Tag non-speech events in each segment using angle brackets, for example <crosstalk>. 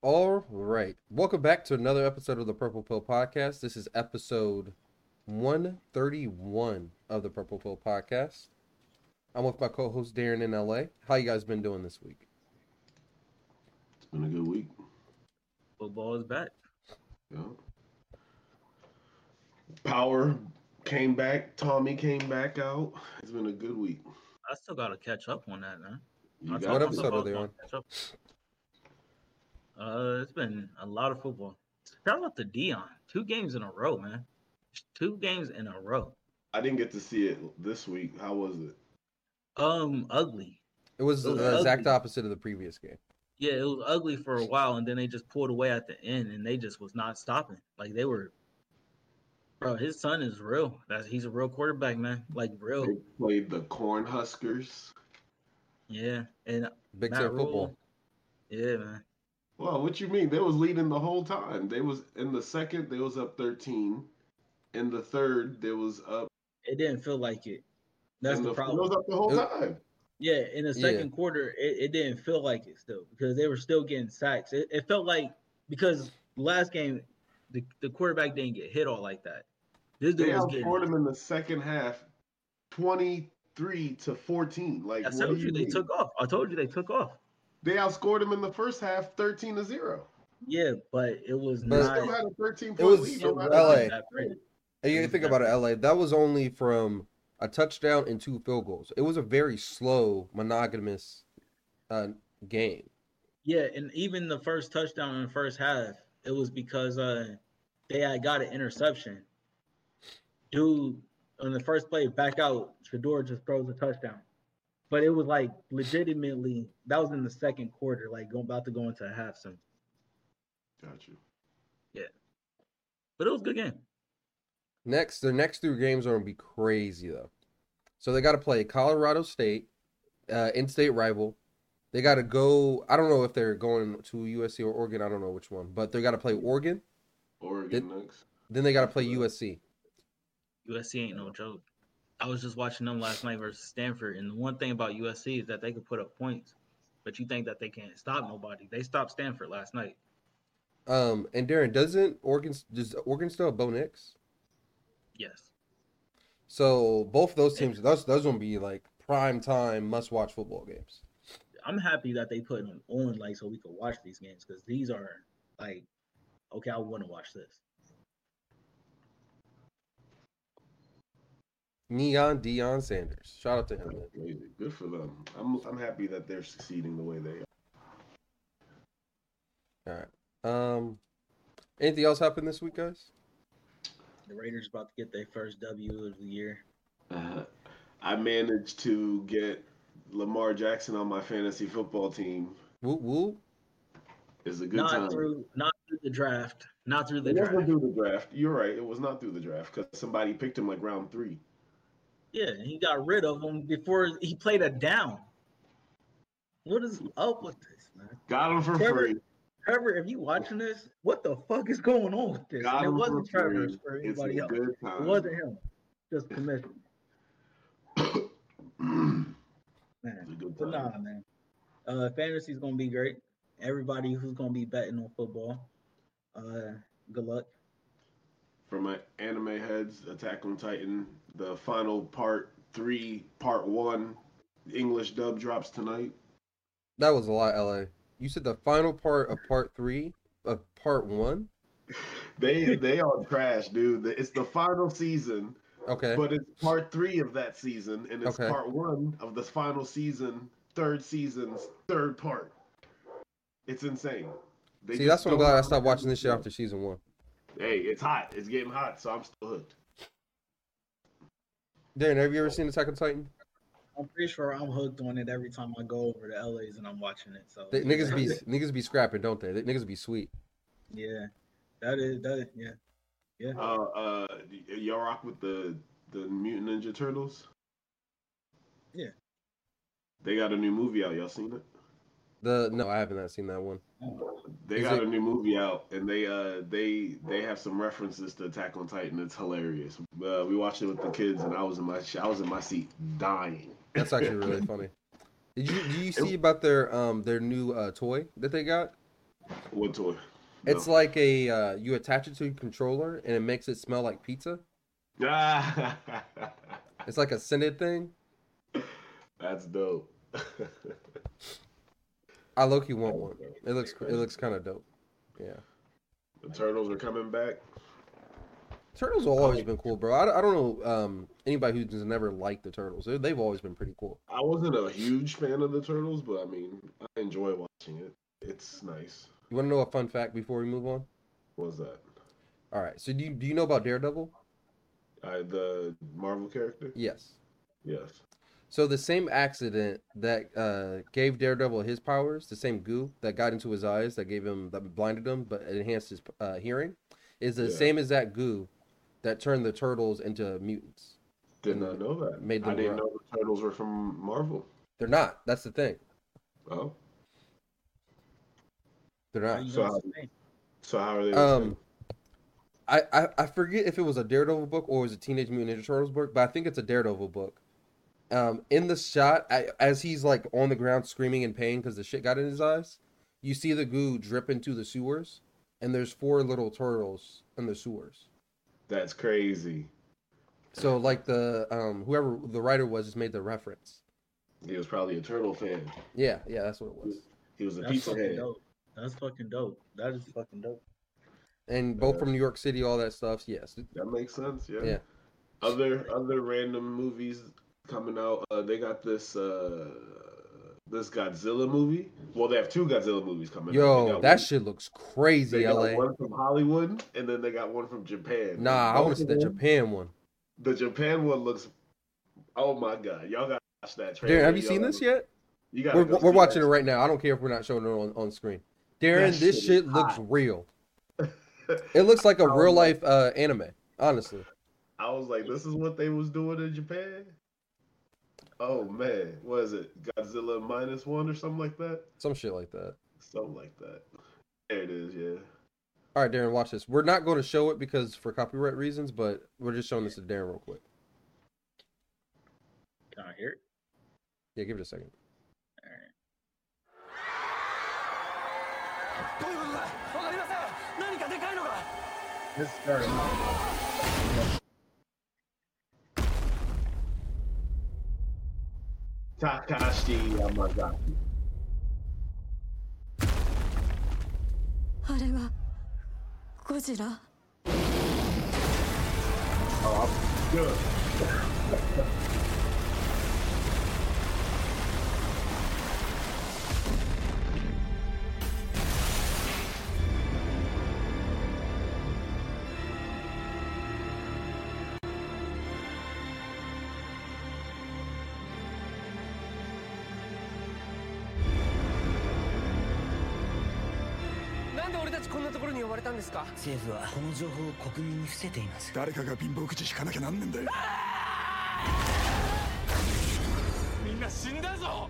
All right. Welcome back to another episode of the Purple Pill Podcast. This is episode 131 of the Purple Pill Podcast. I'm with my co-host Darren in LA. How you guys been doing this week? It's been a good week. Football is back. Yeah. Power came back. Tommy came back out. It's been a good week. I still got to catch up on that, man. You I got What episode are they gonna on? Catch up. Uh, it's been a lot of football. Shout out to Deion. Two games in a row, man. Two games in a row. I didn't get to see it this week. How was it? Um, ugly. It was It was the exact opposite of the previous game. Yeah, it was ugly for a while, and then they just pulled away at the end, and they just was not stopping. Like they were, bro. His son is real. That's he's a real quarterback, man. Like real. They played the Corn Huskers. Yeah, and Big Matt Ten football. Rule. Yeah, man. Well, what you mean? They was leading the whole time. They was in the second. They was up thirteen. In the third, they was up. It didn't feel like it. That's the the, problem. It was up the whole time. Yeah, in the Yeah. second quarter, it, it didn't feel like it still because they were still getting sacks. It, it felt like because last game, the, the quarterback didn't get hit all like that. This dude They was outscored getting. them in the second half, twenty-three to fourteen. Like I told do you they mean? took off. I told you they took off. They outscored them in the first half, thirteen to zero. Yeah, but it was But- They not. still had a thirteen It point was lead. it no wasn't LA. that. And you was think about it, LA. That was only from a touchdown and two field goals. It was a very slow, monogamous uh, game. Yeah, and even the first touchdown in the first half, it was because uh they had got an interception. Dude, on the first play, back out, Shedeur just throws a touchdown. But it was like legitimately that was in the second quarter, like going about to go into a half soon. Got you. Yeah, but it was a good game. Next, their next three games are gonna be crazy though. So they got to play Colorado State, uh, in-state rival. They got to go. I don't know if they're going to USC or Oregon. I don't know which one, but they got to play Oregon. Oregon next. Then they got to play USC. USC ain't no joke. I was just watching them last night versus Stanford, and the one thing about USC is that they can put up points, but you think that they can't stop nobody. They stopped Stanford last night. Um, and Darren, doesn't Oregon does Oregon still have Bo Nix? Yes. So both those teams, those those gonna be like prime time must watch football games. I'm happy that they put them on like so we could watch these games because these are like okay, I want to watch this. Neon Deion Sanders, shout out to him. Good for them. I'm I'm happy that they're succeeding the way they are. All right. Um, anything else happened this week, guys? The Raiders about to get their first W of the year. Uh, I managed to get Lamar Jackson on my fantasy football team. Woo woo. It's a good not time. through not through the draft. Not through the It draft. wasn't through the draft. You're right. It was not through the draft because somebody picked him like round three. Yeah, he got rid of him before he played a down. What is up with this, man? Got him for Trevor- free. Trevor, if you watching this, what the fuck is going on with this? It wasn't Trevor free. it's for It's anybody a else. It wasn't him. Just commission. <coughs> it's Man. a good But nah, man. Uh, fantasy's gonna be great. Everybody who's gonna be betting on football, uh, good luck. For my anime heads, Attack on Titan, the final part three, part one, English dub drops tonight. That was a lot, LA. You said the final part of part three of part one. <laughs> They they are trash, dude. It's the final season, Okay. but it's part three of that season, and it's Okay. part one of the final season, third season's third part. It's insane. They See, that's what I'm glad I stopped watching this shit after season one. Hey, it's hot. It's getting hot, so I'm still hooked. Darren, have you ever seen Attack on Titan? I'm pretty sure I'm hooked on it every time I go over to LA's and I'm watching it. So They, niggas be <laughs> niggas be scrapping, don't they? they? Niggas be sweet. yeah, that is that. Is, yeah, yeah. Uh, uh, y'all rock with the the Mutant Ninja Turtles? Yeah. They got a new movie out. Y'all seen it? The no, I haven't not seen that one. They got it- a new movie out, and they uh they they have some references to Attack on Titan. It's hilarious. Uh, we watched it with the kids, and I was in my I was in my seat dying. That's actually really funny. Did you do you see about their um their new uh toy that they got? What toy? It's like a uh, you attach it to your controller and it makes it smell like pizza. <laughs> It's like a scented thing. that's dope. <laughs> I low key want one. It looks it looks kind of dope. Yeah. The turtles are coming back. Turtles have always been cool, bro. I, I don't know um, anybody who's never liked the turtles. They- They've always been pretty cool. I wasn't a huge fan of the turtles, but I mean, I enjoy watching it. It's nice. You want to know a fun fact before we move on? What was that? All right. So do you, do you know about Daredevil? I, the Marvel character? Yes. Yes. So the same accident that uh, gave Daredevil his powers, the same goo that got into his eyes, that gave him that blinded him, but enhanced his uh, hearing, is the Yeah. same as that goo that turned the turtles into mutants. Did not know that. Made I them didn't grow. know the turtles were from Marvel. They're not. That's the thing. Oh, They're not. So how- so how are they? Um. I, I I forget if it was a Daredevil book or it was a Teenage Mutant Ninja Turtles book, but I think it's a Daredevil book. Um, in the shot, I, as he's like on the ground screaming in pain because the shit got in his eyes, you see the goo drip into the sewers, and there's four little turtles in the sewers. That's crazy. So like the um whoever the writer was just made the reference. He was probably a turtle fan. Yeah, yeah, that's what it was. He was a That's pizza fucking head. dope. That's fucking dope. That is fucking dope. And both Yeah. from New York City, all that stuff. Yes, That makes sense. Yeah. Yeah. Other other random movies coming out. Uh, they got this uh this Godzilla movie. Well, they have two Godzilla movies coming out. Yo, that one- shit looks crazy. They got LA. one from Hollywood, and then they got one from Japan. Nah, I want to see the Japan one. The Japan one looks. Oh my god, y'all gotta watch that trailer. Darren, have you Y'all seen this yet? You gotta We're, we're watching it right now. I don't care if we're not showing it on, on screen. Darren, That this shit shit looks real. <laughs> It looks like a real life uh, anime. Honestly, I was like, this is what they was doing in Japan. Oh man, what is it? Godzilla minus one or something like that? Some shit like that. Something like that. There it is, yeah. All right, Darren, watch this. We're not going to show it because for copyright reasons, but we're just showing this to Darren real quick. Can I hear it? Yeah, give it a second. All right. This. Takashi Yamazaki. あれがゴジラ Oh, good. ですか？政府はこの情報を国民に伏せています。誰かが貧乏くじ引かなきゃなんねんだよ。みんな死んだぞ！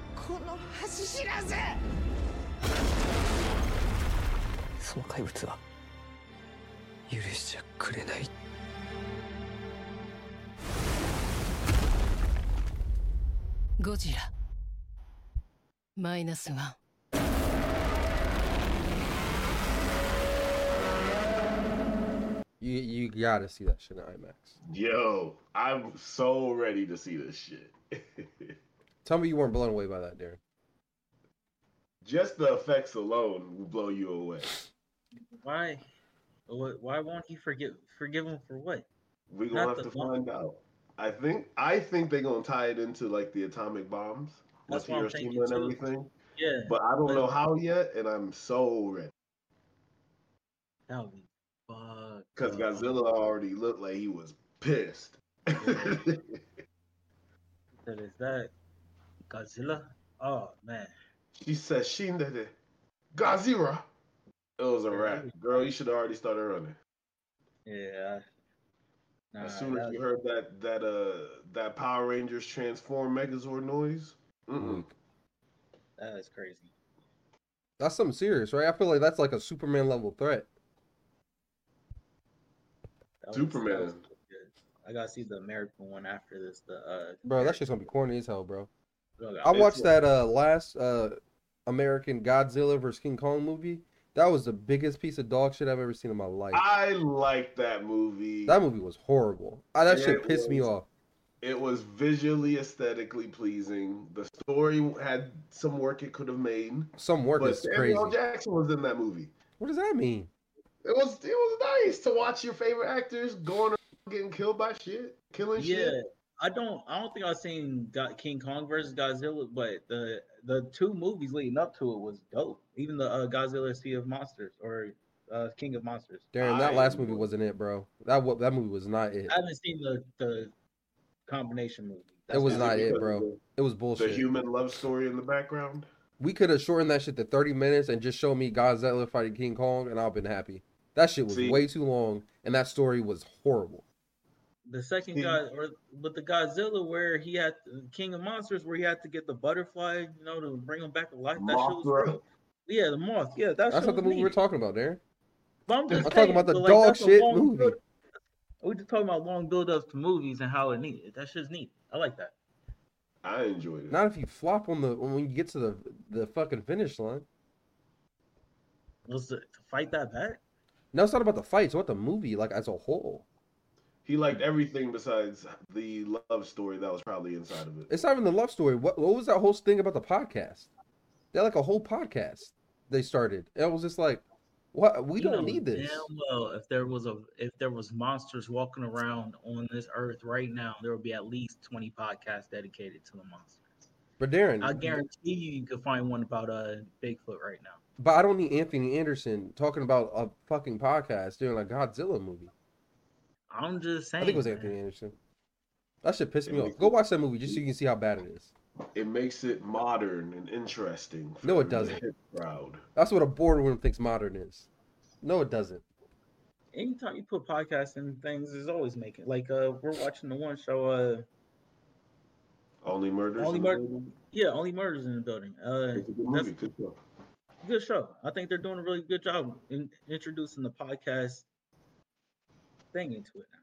その怪物は許しちゃくれない。ゴジラ。マイナスワン You you gotta see that shit in IMAX. Yo, I'm so ready to see this shit. <laughs> Tell me you weren't blown away by that, Darren. Just the effects alone will blow you away. Why? Why won't he forgive forgive him for what? We're gonna Not have the to one- find out. I think I think they're gonna tie it into like the atomic bombs with That's what I'm Hiroshima thinking, and too. everything. Yeah, But I don't But- know how yet, and I'm so ready. that would be fucked. Because up. Godzilla already looked like he was pissed. <laughs> That is that Godzilla? Oh man, she said, Shindere, Godzilla. It was a wrap. Girl, you should have already started running. yeah. Nah, as soon as you heard that that uh that Power Rangers transform Megazord noise, mm-mm. that is crazy. That's something serious, right? I feel like that's like a Superman level threat. That was- Superman. that was. I gotta see the American one after this. The uh, Bro, that shit's gonna be corny as hell, bro. Look, I watched that uh last uh American Godzilla vs King Kong movie. That was the biggest piece of dog shit I've ever seen in my life. I like that movie. That movie was horrible. Ah, that shit It pissed me off. It was visually, aesthetically pleasing. The story had some work it could have made. Some work But is Samuel crazy. L. Jackson was in that movie. What does that mean? It was it was nice to watch your favorite actors going around getting killed by shit, killing shit. Yeah, shit. I don't. I don't think I've seen Go- King Kong versus Godzilla, but the the two movies leading up to it was dope. Even the uh, Godzilla Sea of Monsters or uh, King of Monsters. Darren, that I- last movie wasn't it, bro. That wa- that movie was not it. I haven't seen the the combination movie. It was not it, bro. It was The bullshit. human love story in the background. We could have shortened that shit to 30 minutes and just show me Godzilla fighting King Kong, and I've been happy. That shit was See? way too long, and that story was horrible. The second See? guy, or but the Godzilla where he had King of Monsters where he had to get the butterfly, you know, to bring him back to life. That shit was real. Yeah, the moth. Yeah, that That's shit not the movie neat. we're talking about, Darren. But I'm, just I'm talking about the like, dog that's shit movie. build- We're just talking about long build ups to movies and how it neat. That shit's neat. I like that. I enjoyed it. Not if you flop on the when you get to the the fucking finish line. Was to, to fight that back? No, it's not about the fight. It's about the movie, like as a whole. He liked everything besides the love story that was probably inside of it. It's not even the love story. What what was that whole thing about the podcast? They had like a whole podcast they started. It was just like, what? We You don't know need this. Damn well, if there was a if there was monsters walking around on this earth right now, there would be at least twenty podcasts dedicated to the monsters. But Darren, I guarantee you, you could find one about uh Bigfoot right now. But I don't need Anthony Anderson talking about a fucking podcast doing a Godzilla movie. I'm just saying. I think it was man. Anthony Anderson. That should piss me It off. makes Go watch that movie just so you can see how bad it is. It makes it modern and interesting. No, it doesn't. hip crowd. That's what a boardroom thinks modern is. No, it doesn't. Anytime you put podcasts and things, is always making like uh we're watching the one show uh Only murders. Only in the building? yeah only murders in the building uh It's a good that's movie. Good show. Good show. I think they're doing a really good job in introducing the podcast thing into it now.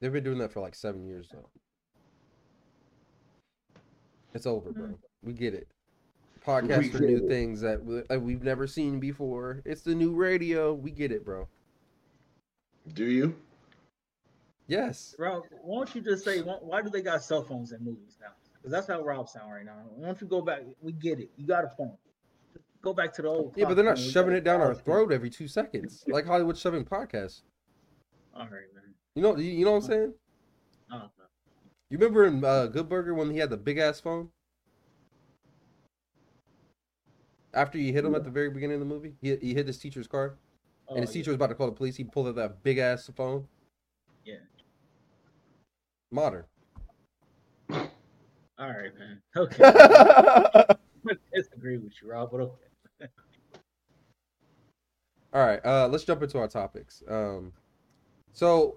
They've been doing that for like seven years though. It's over, bro. Mm. We get it. Podcasts We are new it. things that we- that we've never seen before. It's the new radio. We get it, bro. Do you? Yes. Rob, why don't you just say why, why do they got cell phones in movies now? Because that's how Rob sound right now. Why don't you go back? We get it. You got a phone. Go back to the old. Yeah, but they're not shoving it down our throat every two seconds, like Hollywood shoving podcasts. All right, man. You know, you know what I'm saying? I don't know. You remember in uh, Good Burger when he had the big ass phone? After you hit him at the very beginning of the movie, he, he hit his teacher's car, Oh, and his yeah. teacher was about to call the police. He pulled out that big ass phone. Yeah. Modern. All right, man. Okay. <laughs> <laughs> I disagree with you, Rob, but okay. All right, uh, let's jump into our topics. Um, so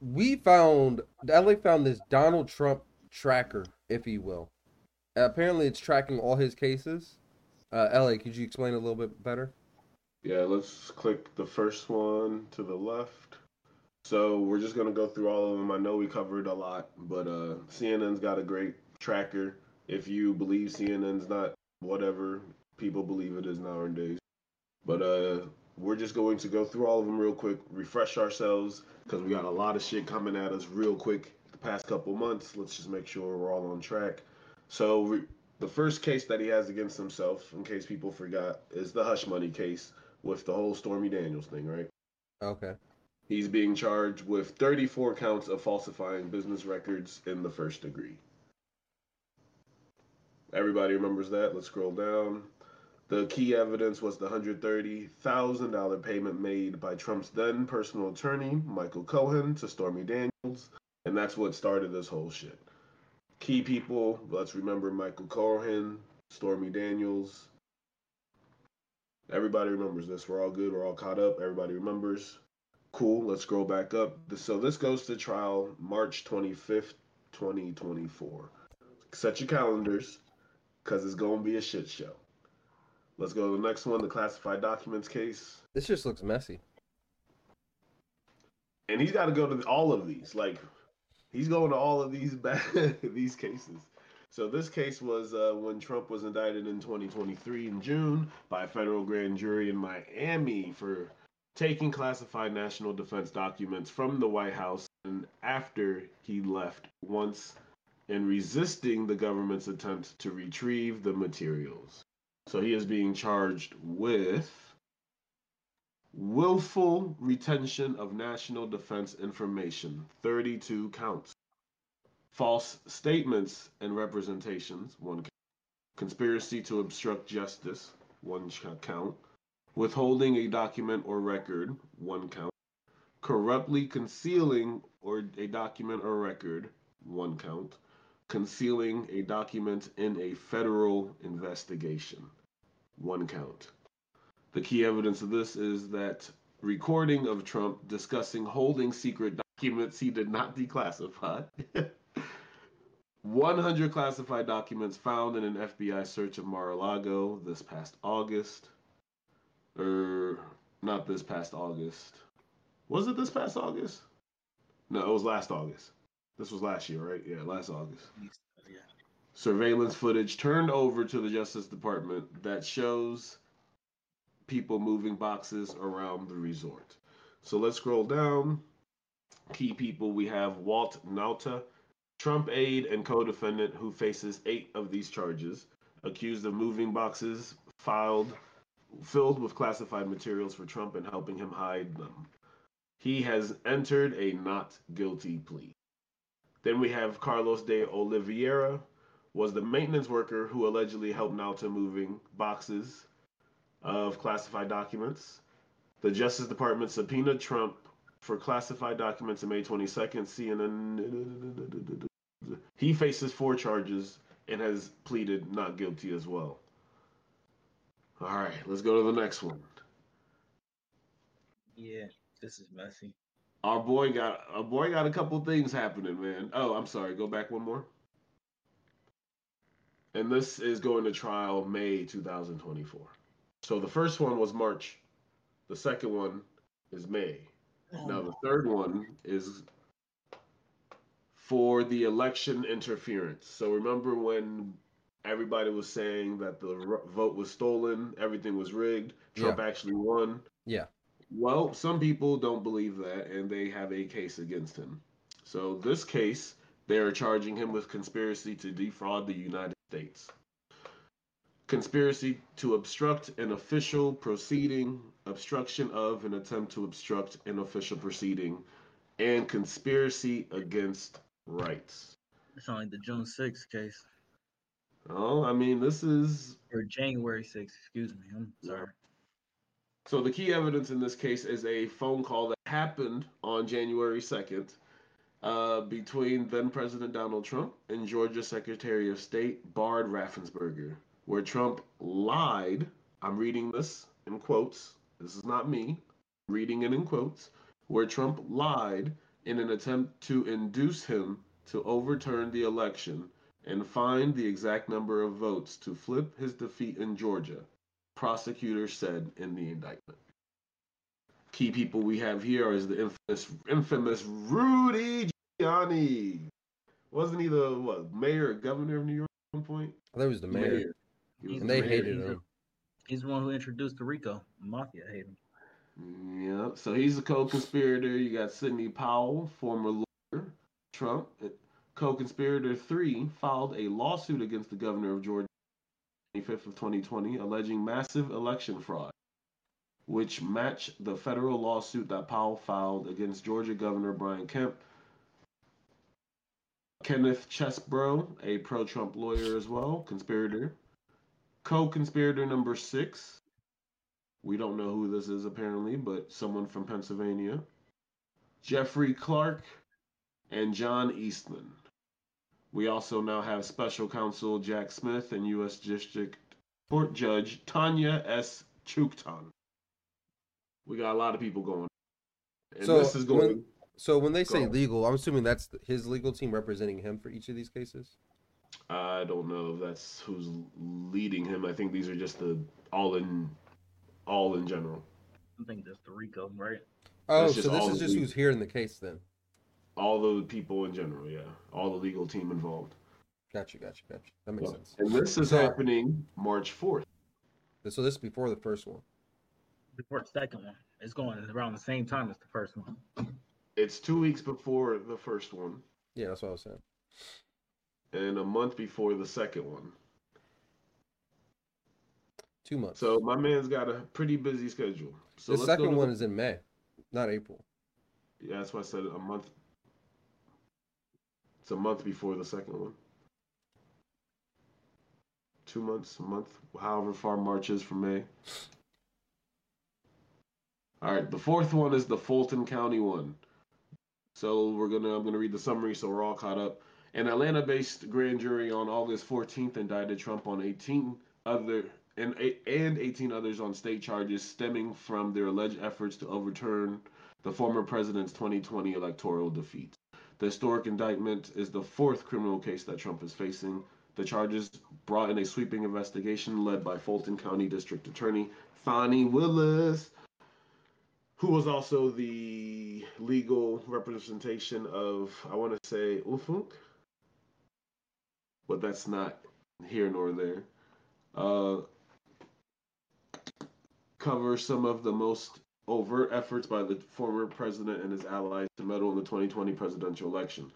we found LA found this Donald Trump tracker, if you will. apparently, it's tracking all his cases. Uh, LA, could you explain a little bit better? Yeah, let's click the first one to the left. So we're just gonna go through all of them. I know we covered a lot, but uh, CNN's got a great tracker. If you believe CNN's not whatever people believe it is nowadays, but uh, we're just going to go through all of them real quick, refresh ourselves because we got a lot of shit coming at us real quick the past couple months. Let's just make sure we're all on track. So re- the first case that he has against himself, in case people forgot, is the hush money case with the whole Stormy Daniels thing, right? Okay. He's being charged with 34 counts of falsifying business records in the first degree. Everybody remembers that. Let's scroll down. The key evidence was the $130,000 payment made by Trump's then personal attorney, Michael Cohen, to Stormy Daniels, and that's what started this whole shit. Key people, let's remember Michael Cohen, Stormy Daniels. Everybody remembers this. We're all good. We're all caught up. Everybody remembers. Cool. Let's scroll back up. So this goes to trial March 25th, 2024. Set your calendars because it's going to be a shit show. Let's go to the next one, the classified documents case. This just looks messy. And he's got to go to all of these. Like, he's going to all of these <laughs> bad, these cases. So this case was uh, when Trump was indicted in 2023 in June by a federal grand jury in Miami for taking classified national defense documents from the White House and after he left once and resisting the government's attempt to retrieve the materials. So he is being charged with willful retention of national defense information, 32 counts. False statements and representations, one count. Conspiracy to obstruct justice, one count. Withholding a document or record, one count. Corruptly concealing or a document or record, one count. Concealing a document in a federal investigation, one count. The key evidence of this is that recording of Trump discussing holding secret documents he did not declassify. <laughs> 100 classified documents found in an FBI search of Mar-a-Lago this past August. Or not this past August. Was it this past August? No, it was last August. This was last year, right? Yeah, last August. Yeah. Surveillance footage turned over to the Justice Department that shows people moving boxes around the resort. So let's scroll down. Key people we have Walt Nauta, Trump aide and co defendant who faces eight of these charges, accused of moving boxes filed filled with classified materials for Trump and helping him hide them. He has entered a not guilty plea. Then we have Carlos de Oliveira, was the maintenance worker who allegedly helped Nauta moving boxes of classified documents. The Justice Department subpoenaed Trump for classified documents on May 22nd. CNN. He faces four charges and has pleaded not guilty as well. All right, let's go to the next one. Yeah, this is messy. Our boy got our boy got a couple things happening, man. Oh, I'm sorry. Go back one more. And this is going to trial May 2024. So the first one was March. The second one is May. Oh, now the third one is for the election interference. So remember when everybody was saying that the vote was stolen, everything was rigged, Trump actually won. Yeah. Well, some people don't believe that and they have a case against him. So this case, they are charging him with conspiracy to defraud the United States. Conspiracy to obstruct an official proceeding, obstruction of an attempt to obstruct an official proceeding, and conspiracy against rights. It's like the June 6th case. Oh, I mean, this is Or January 6th, excuse me. I'm sorry. So the key evidence in this case is a phone call that happened on January 2nd uh, between then President Donald Trump and Georgia Secretary of State Brad Raffensperger, where Trump lied. I'm reading this in quotes. This is not me. Reading it in quotes. Where Trump lied in an attempt to induce him to overturn the election and find the exact number of votes to flip his defeat in Georgia prosecutors said in the indictment. Key people we have here is the infamous, infamous Rudy Giuliani. Wasn't he the what mayor or governor of New York at one point? I thought it was the mayor, He was and the they mayor. hated He's a- him. He's the one who introduced the RICO Mafia. I hate him. Yeah, so he's a co-conspirator. You got Sidney Powell, former lawyer, Trump. Co-conspirator three filed a lawsuit against the governor of Georgia, 25th of 2020, alleging massive election fraud, which matched the federal lawsuit that Powell filed against Georgia Governor Brian Kemp. Kenneth Chesebro, a pro-Trump lawyer as well, conspirator. Co-conspirator number six, we don't know who this is apparently, but someone from Pennsylvania. Jeffrey Clark and John Eastman. We also now have special counsel Jack Smith and U.S. District Court Judge Tanya S. Chutkan. We got a lot of people going. And So, this is going. when- So when they say legal, I'm assuming that's his legal team representing him for each of these cases. I don't know if that's who's leading him. I think these are just the all in, all in general. I think that's the RICO, right? Oh, so this is just legal- who's here in the case then. All the people in general, yeah. All the legal team involved. Got you, got you, got you. That makes sense. And this is So- happening March 4th. So this is before the first one. Before the second one, it's going around the same time as the first one. It's two weeks before the first one Yeah, that's what I was saying. and a month before the second one. Two months. So my man's got a pretty busy schedule. So the let's go second to one the- is in May, not April. Yeah, that's why I said a month. It's a month before the second one. Two months, a month, however far March is from May. All right, the fourth one is the Fulton County one. So we're gonna I'm gonna read the summary so we're all caught up. An Atlanta-based grand jury on August 14th indicted Trump on 18 other and and 18 others on state charges stemming from their alleged efforts to overturn the former president's 2020 electoral defeat. The historic indictment is the fourth criminal case that Trump is facing. The charges brought in a sweeping investigation led by Fulton County District Attorney Fani Willis, who was also the legal representation of, I want to say, Ufunk, but that's not here nor there. Uh, cover some of the most overt efforts by the former president and his allies to meddle in the 2020 presidential election.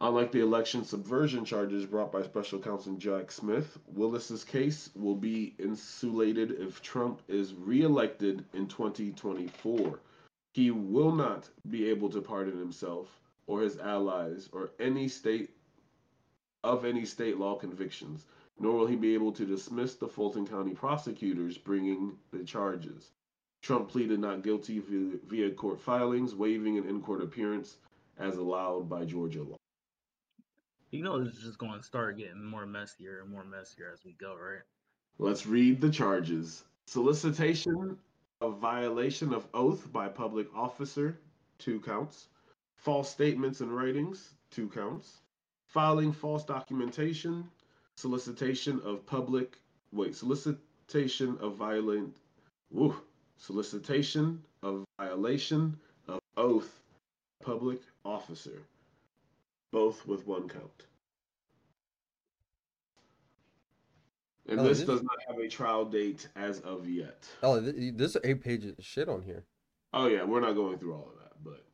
Unlike the election subversion charges brought by special counsel Jack Smith, Willis's case will be insulated if Trump is reelected in 2024. He will not be able to pardon himself or his allies or any state of any state law convictions, nor will he be able to dismiss the Fulton County prosecutors bringing the charges. Trump pleaded not guilty via, via court filings, waiving an in court appearance as allowed by Georgia law. You know, it's just going to start getting more messier and more messier as we go, right? Let's read the charges. Solicitation of violation of oath by public officer, two counts. False statements and writings, two counts. Filing false documentation, solicitation of public, wait, solicitation of violent, woo, solicitation of violation of oath, public officer, both with one count. And Oh, this this- does not have a trial date as of yet. Oh, this is eight pages of shit on here. Oh yeah, we're not going through all of that, but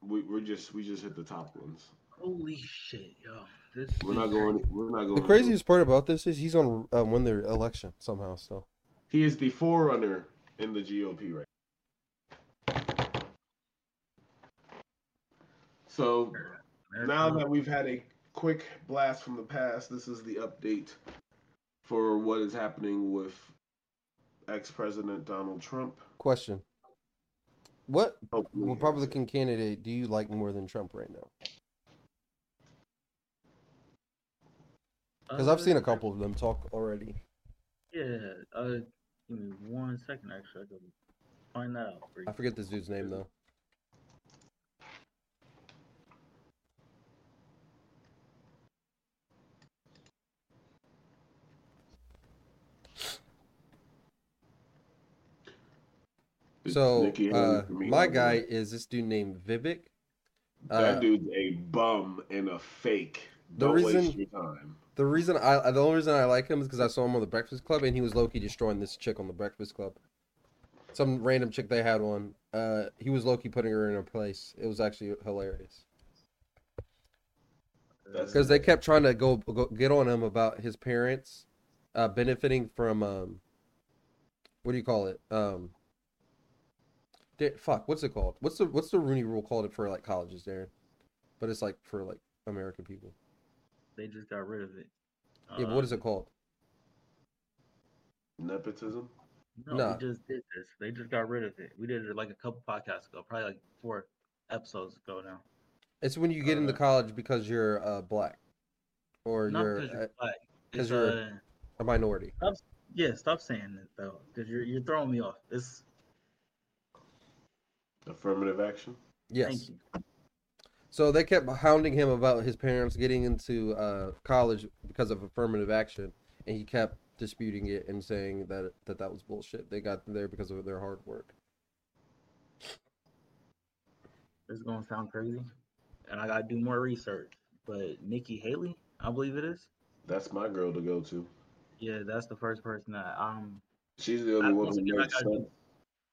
we, we're just we just hit the top ones. Holy shit, yo. This We're not going. We're not going. The craziest part about this is he's on um, win their election somehow. So He is the forerunner in the GOP right. So now that we've had a quick blast from the past, this is the update for what is happening with ex-president Donald Trump. question: What Hopefully he Republican candidate do you like more than Trump right now? Because I've seen a couple of them talk already. Yeah, uh, give me one second, actually. I can find that out for you. I forget this dude's name though. So uh, my guy is this dude named Vivek. That Uh, dude's a bum and a fake. The Don't waste reason- your time. The reason I the only reason I like him is because I saw him on the Breakfast Club and he was Loki destroying this chick on the Breakfast Club. Some random chick they had on. Uh, he was Loki putting her in her place. It was actually hilarious because they kept trying to go, go get on him about his parents uh, benefiting from um, what do you call it? Um, fuck, what's it called? What's the what's the Rooney Rule called it for like colleges, Darren? But it's like for like American people. They just got rid of it. Yeah, but what is it called? nepotism. No, Nah. we just did this. They just got rid of it. We did it like a couple podcasts ago, probably like four episodes ago now. It's when you get into Uh, college because you're uh, black or Not you're because a, you're black. 'cause It's, you're- uh, a minority. yeah, stop saying that though, because you're you're throwing me off. It's Affirmative action. Yes. thank you. So they kept hounding him about his parents getting into uh, college because of affirmative action, and he kept disputing it and saying that that that was bullshit. They got there because of their hard work. This is gonna sound crazy, and I gotta do more research. But Nikki Haley, I believe it is. That's my girl to go to. Yeah, that's the first person that um She's the I, only one who again, I makes gotta, sense. do,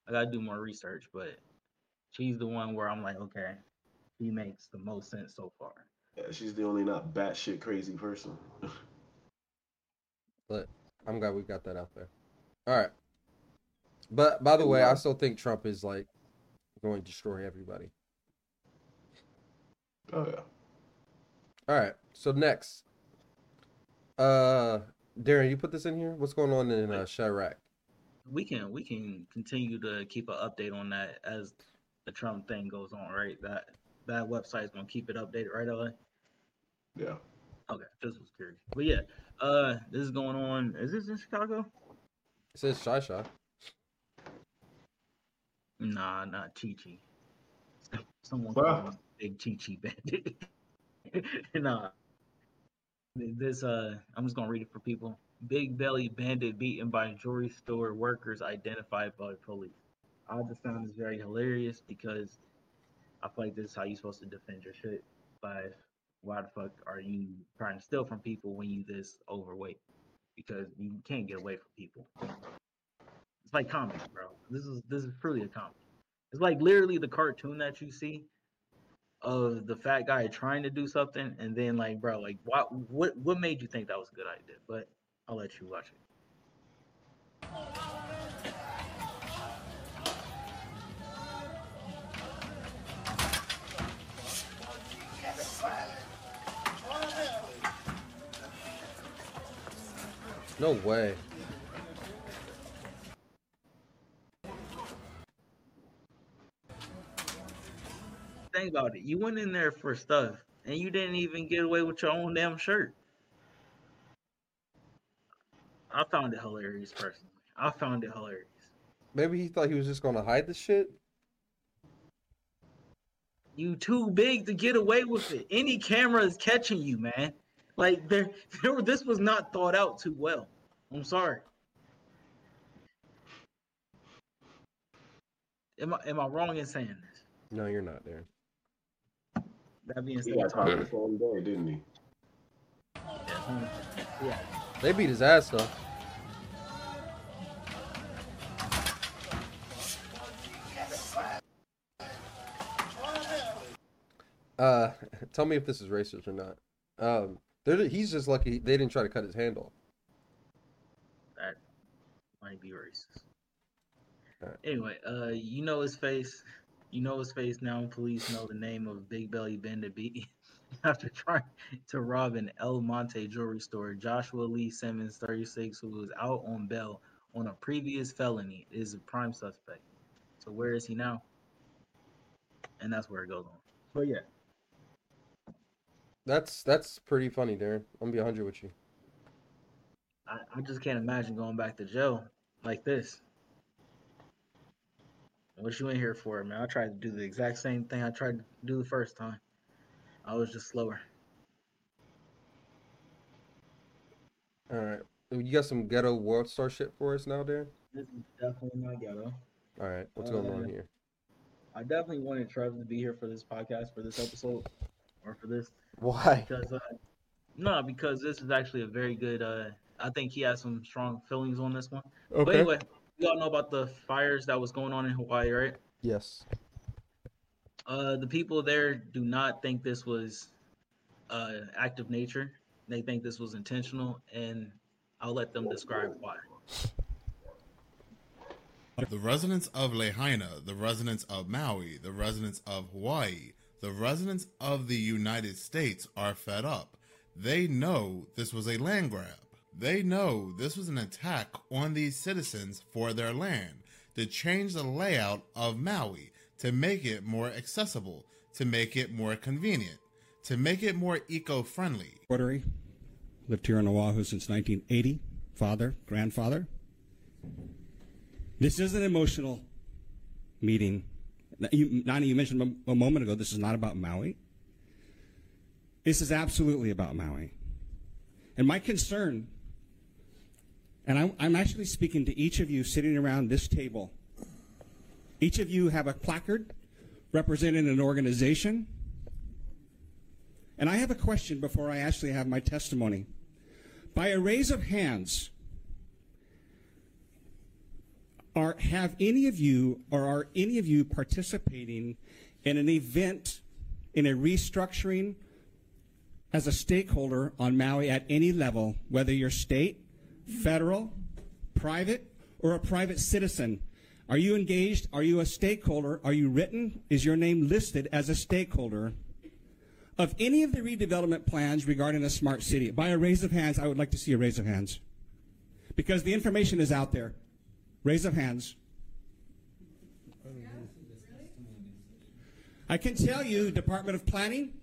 I gotta do more research, but she's the one where I'm like, okay, she makes the most sense so far. Yeah, she's the only not batshit crazy person. <laughs> But I'm glad we got that out there. All right. But by the way, I still think Trump is like going to destroy everybody. oh yeah. All right. So next, uh, Darren, you put this in here. What's going on in uh, Chiraq? We can we can continue to keep an update on that as the Trump thing goes on, right? That that website's gonna keep it updated, right, LA? Yeah. Okay, just was curious. But yeah, uh, this is going on. Is this in Chicago? It says Shy Shy. Nah, not Chi Chi. Someone Wow. Big Chi Chi Bandit. <laughs> nah. This uh I'm just gonna read it for people. Big belly bandit beaten by jewelry store workers identified by police. I just found this very hilarious because I feel like this is how you're supposed to defend your shit. But why the fuck are you trying to steal from people when you this overweight? Because you can't get away from people. It's like comedy, bro. This is this is truly a comedy. It's like literally the cartoon that you see of the fat guy trying to do something, and then like, bro, like, what what what made you think that was a good idea? But I'll let you watch it. No way. Think about it. You went in there for stuff, and you didn't even get away with your own damn shirt. I found it hilarious, personally. I found it hilarious. Maybe he thought he was just gonna hide the shit. You too big to get away with it. Any camera is catching you, man. Like there, there this was not thought out too well. I'm sorry. Am I am I wrong in saying this? No, you're not, there. That being He said, got caught Tom, the same day, didn't he? yeah, yeah. They beat his ass though. Uh, <laughs> tell me if this is racist or not. Um, they're, he's just lucky they didn't try to cut his hand off. that might be racist. Alright. Anyway, uh, you know his face. You know his face now. Police know the name of Big Belly Bandit B. <laughs> After trying to rob an El Monte jewelry store, Joshua Lee Simmons, 36, who was out on bail on a previous felony, is a prime suspect. So where is he now? And that's where it goes on. But yeah, That's that's pretty funny, Darren. I'm gonna be hundred with you. I, I just can't imagine going back to jail like this. What you in here for, man? I tried to do the exact same thing I tried to do the first time. I was just slower. All right, you got some ghetto world star shit for us now, Darren. This is definitely not ghetto. All right, what's going on Uh, here? I definitely wanted Trevor to be here for this podcast, for this episode, or for this Why? because uh, no, because this is actually a very good. Uh, I think he has some strong feelings on this one. Okay. But anyway, we all know about the fires that was going on in Hawaii, right? Yes. Uh, the people there do not think this was uh, act of nature. They think this was intentional, and I'll let them describe why. The residents of Lahaina, the residents of Maui, the residents of Hawaii, the residents of the United States are fed up. They know this was a land grab. They know this was an attack on these citizens for their land to change the layout of Maui, to make it more accessible, to make it more convenient, to make it more eco friendly. Lived here on Oahu since 1980. Father, grandfather. This is an emotional meeting. You, Nani, you mentioned a, moment ago this is not about Maui. This is absolutely about Maui. And my concern, and I'm, I'm actually speaking to each of you sitting around this table. Each of you have a placard representing an organization. And I have a question before I actually have my testimony. By a raise of hands, are have any of you or are any of you participating in an event in a restructuring as a stakeholder on Maui at any level, whether you're state, federal, private, or a private citizen? Are you engaged? Are you a stakeholder? Are you written? Is your name listed as a stakeholder of any of the redevelopment plans regarding a smart city? By a raise of hands, I would like to see a raise of hands. Because the information is out there. Raise of hands. I can tell you, Department of Planning,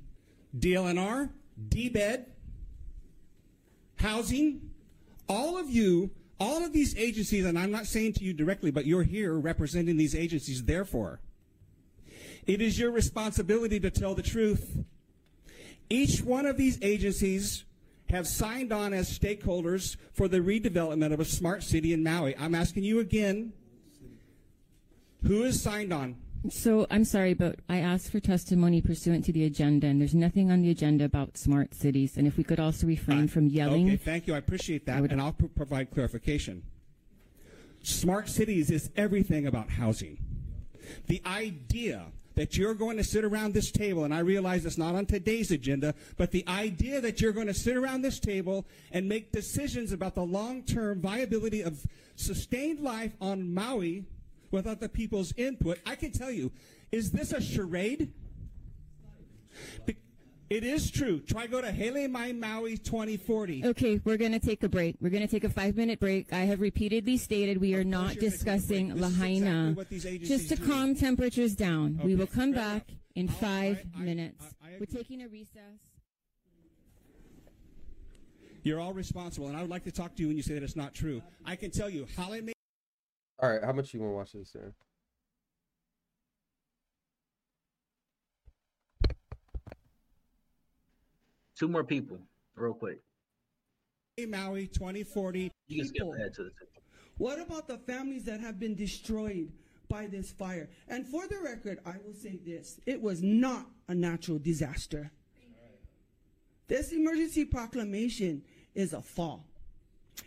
DLNR, DBED, Housing, all of you, all of these agencies, and I'm not saying to you directly, but you're here representing these agencies, therefore, it is your responsibility to tell the truth. Each one of these agencies have signed on as stakeholders for the redevelopment of a smart city in Maui. I'm asking you again, who is signed on? So I'm sorry, but I asked for testimony pursuant to the agenda, and there's nothing on the agenda about smart cities. And if we could also refrain from yelling. Okay, thank you. I appreciate that, and I'll pro- provide clarification. Smart cities is everything about housing. The idea that you're going to sit around this table, and I realize it's not on today's agenda, but the idea that you're going to sit around this table and make decisions about the long-term viability of sustained life on Maui without the people's input, I can tell you, is this a charade? Be- It is true. Try go to Hele Mai Maui 2040. Okay, we're going to take a break. We're going to take a five minute break. I have repeatedly stated we are not you're taking a discussing break. Lahaina. exactly what these Just to do. calm temperatures down. we will come back enough. in I'll- five I- I- minutes. I- I We're taking a recess. You're all responsible, and I would like to talk to you when you say that it's not true. I can tell you, Hale Mai All right, how much you want to watch this, Aaron? Two more people, real quick. Maui 2040. You can skip ahead to the What about the families that have been destroyed by this fire? And for the record, I will say this it was not a natural disaster. This emergency proclamation is a fall.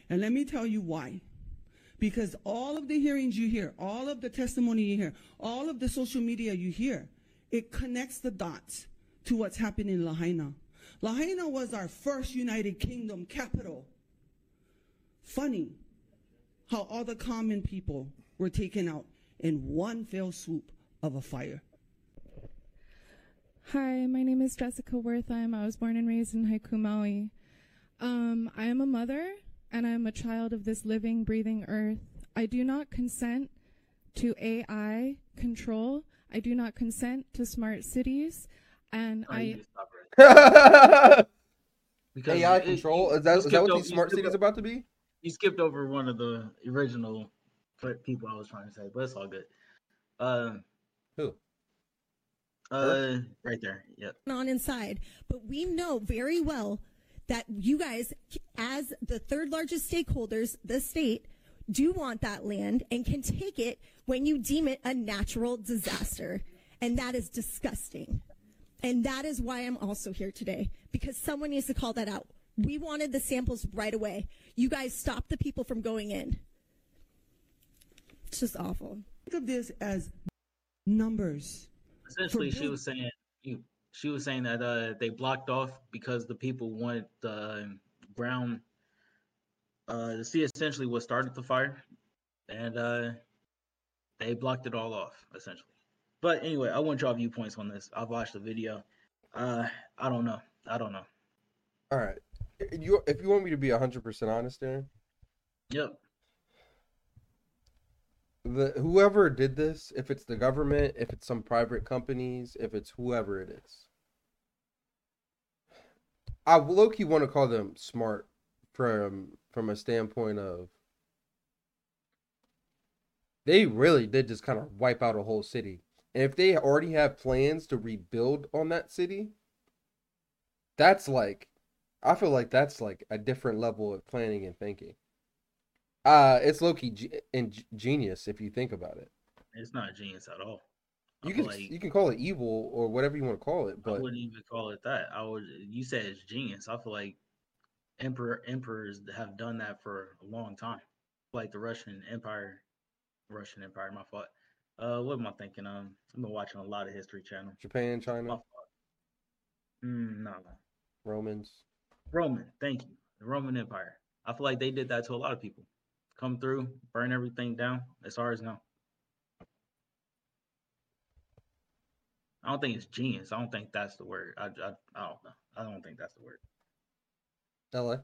And let me tell you why. Because all of the hearings you hear, all of the testimony you hear, all of the social media you hear, it connects the dots to what's happening in Lahaina. Lahaina was our first United Kingdom capital. Funny how all the common people were taken out in one fell swoop of a fire. Hi, my name is Jessica Wertheim. I was born and raised in Haiku, Maui. Um, I am a mother and I am a child of this living, breathing earth. I do not consent to AI control. I do not consent to smart cities. And you I. can stop right Because AI it- control? you- Is that that what o- these smart skipped cities o- about to be? You skipped over one of the original people I was trying to say, but it's all good. Uh, Who? Uh, right there. Yep. on inside. But we know very well that you guys, as the third largest stakeholders, the state, do want that land and can take it when you deem it a natural disaster. And that is disgusting. And that is why I'm also here today, because someone needs to call that out. We wanted the samples right away. You guys stopped the people from going in. It's just awful. Think of this as numbers. Essentially, she was saying she was saying that uh, they blocked off because the people wanted the ground uh, to see essentially what started the fire, and uh, they blocked it all off essentially. But anyway, I want y'all viewpoints on this. I've watched the video. Uh, I don't know. I don't know. All right. You if you want me to be hundred percent honest, Aaron, Yep. the whoever did this, if it's the government, if it's some private companies, if it's whoever it is, I low key want to call them smart from from a standpoint of they really did just kind of wipe out a whole city. And if they already have plans to rebuild on that city, that's like I feel like that's like a different level of planning and thinking. Uh, it's Loki ge- and genius if you think about it. It's not genius at all. You can like you can call it evil or whatever you want to call it, but I wouldn't even call it that. I would. You said it's genius. I feel like emperor emperors have done that for a long time, like the Russian Empire. Russian Empire, my fault. Uh, what am I thinking? Um, I've been watching a lot of History Channel. Japan, China, My fault. Mm, no, no. Romans. Roman, thank you. The Roman Empire. I feel like they did that to a lot of people. Come through, burn everything down. as It's ours now. I don't think it's genius. I don't think that's the word. I, I, I don't know. I don't think that's the word. LA.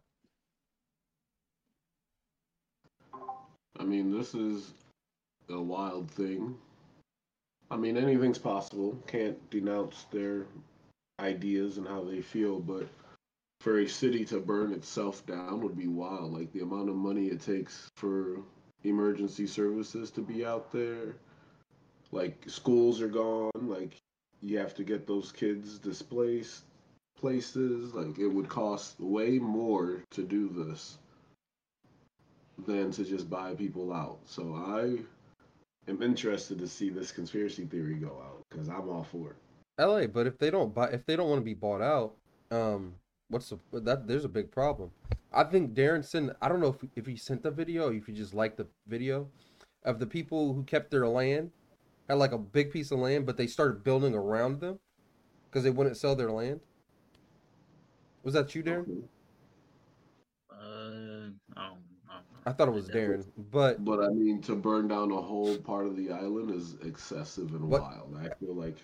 I mean, this is a wild thing. I mean, anything's possible. Can't denounce their ideas and how they feel, but for a city to burn itself down would be wild. Like the amount of money it takes for emergency services to be out there. Like schools are gone. Like you have to get those kids displaced places. Like it would cost way more to do this than to just buy people out. So I am interested to see this conspiracy theory go out because I'm all for it. LA, but if they don't buy, if they don't want to be bought out, um, what's the that? There's a big problem. I think Darren sent. I don't know if if he sent the video, or if he just liked the video of the people who kept their land, had like a big piece of land, but they started building around them because they wouldn't sell their land. Was that you, Darren? Uh, I don't, I don't know. I thought it was Darren, but But I mean, to burn down a whole part of the island is excessive and What- wild. I feel like,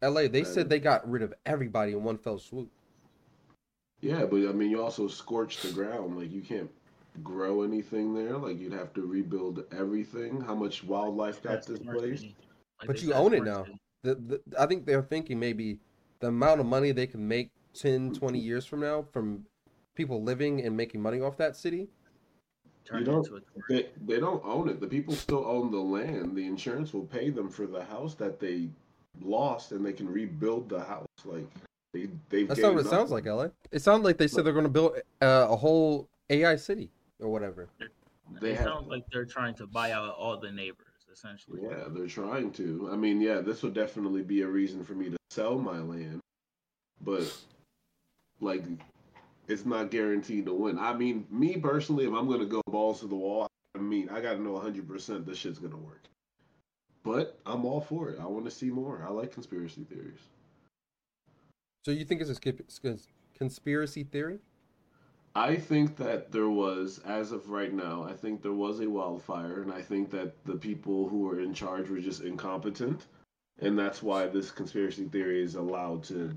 LA, they said is- they got rid of everybody in one fell swoop. yeah, but I mean, you also scorch the ground. Like you can't grow anything there. Like you'd have to rebuild everything. How much wildlife got That's smart displaced? Like But you own it now. The, the, I think they're thinking maybe the amount of money they can make 10, 20 years from now from people living and making money off that city. Turn You don't. into a tourist. They, they don't own it. The people still own the land. The insurance will pay them for the house that they lost, and they can rebuild the house. Like they they've. That's not what it sounds like, LA. It sounds like they said they're going to build uh, a whole AI city or whatever. They it have- sounds like they're trying to buy out all the neighbors, essentially. Yeah, they're trying to. I mean, yeah, this would definitely be a reason for me to sell my land, but like, it's not guaranteed to win. I mean, me personally, if I'm gonna go balls to the wall, I mean, I gotta know 100% this shit's gonna work. But I'm all for it. I want to see more. I like conspiracy theories. So you think it's a conspiracy theory? I think that there was, as of right now, I think there was a wildfire, and I think that the people who were in charge were just incompetent, and that's why this conspiracy theory is allowed to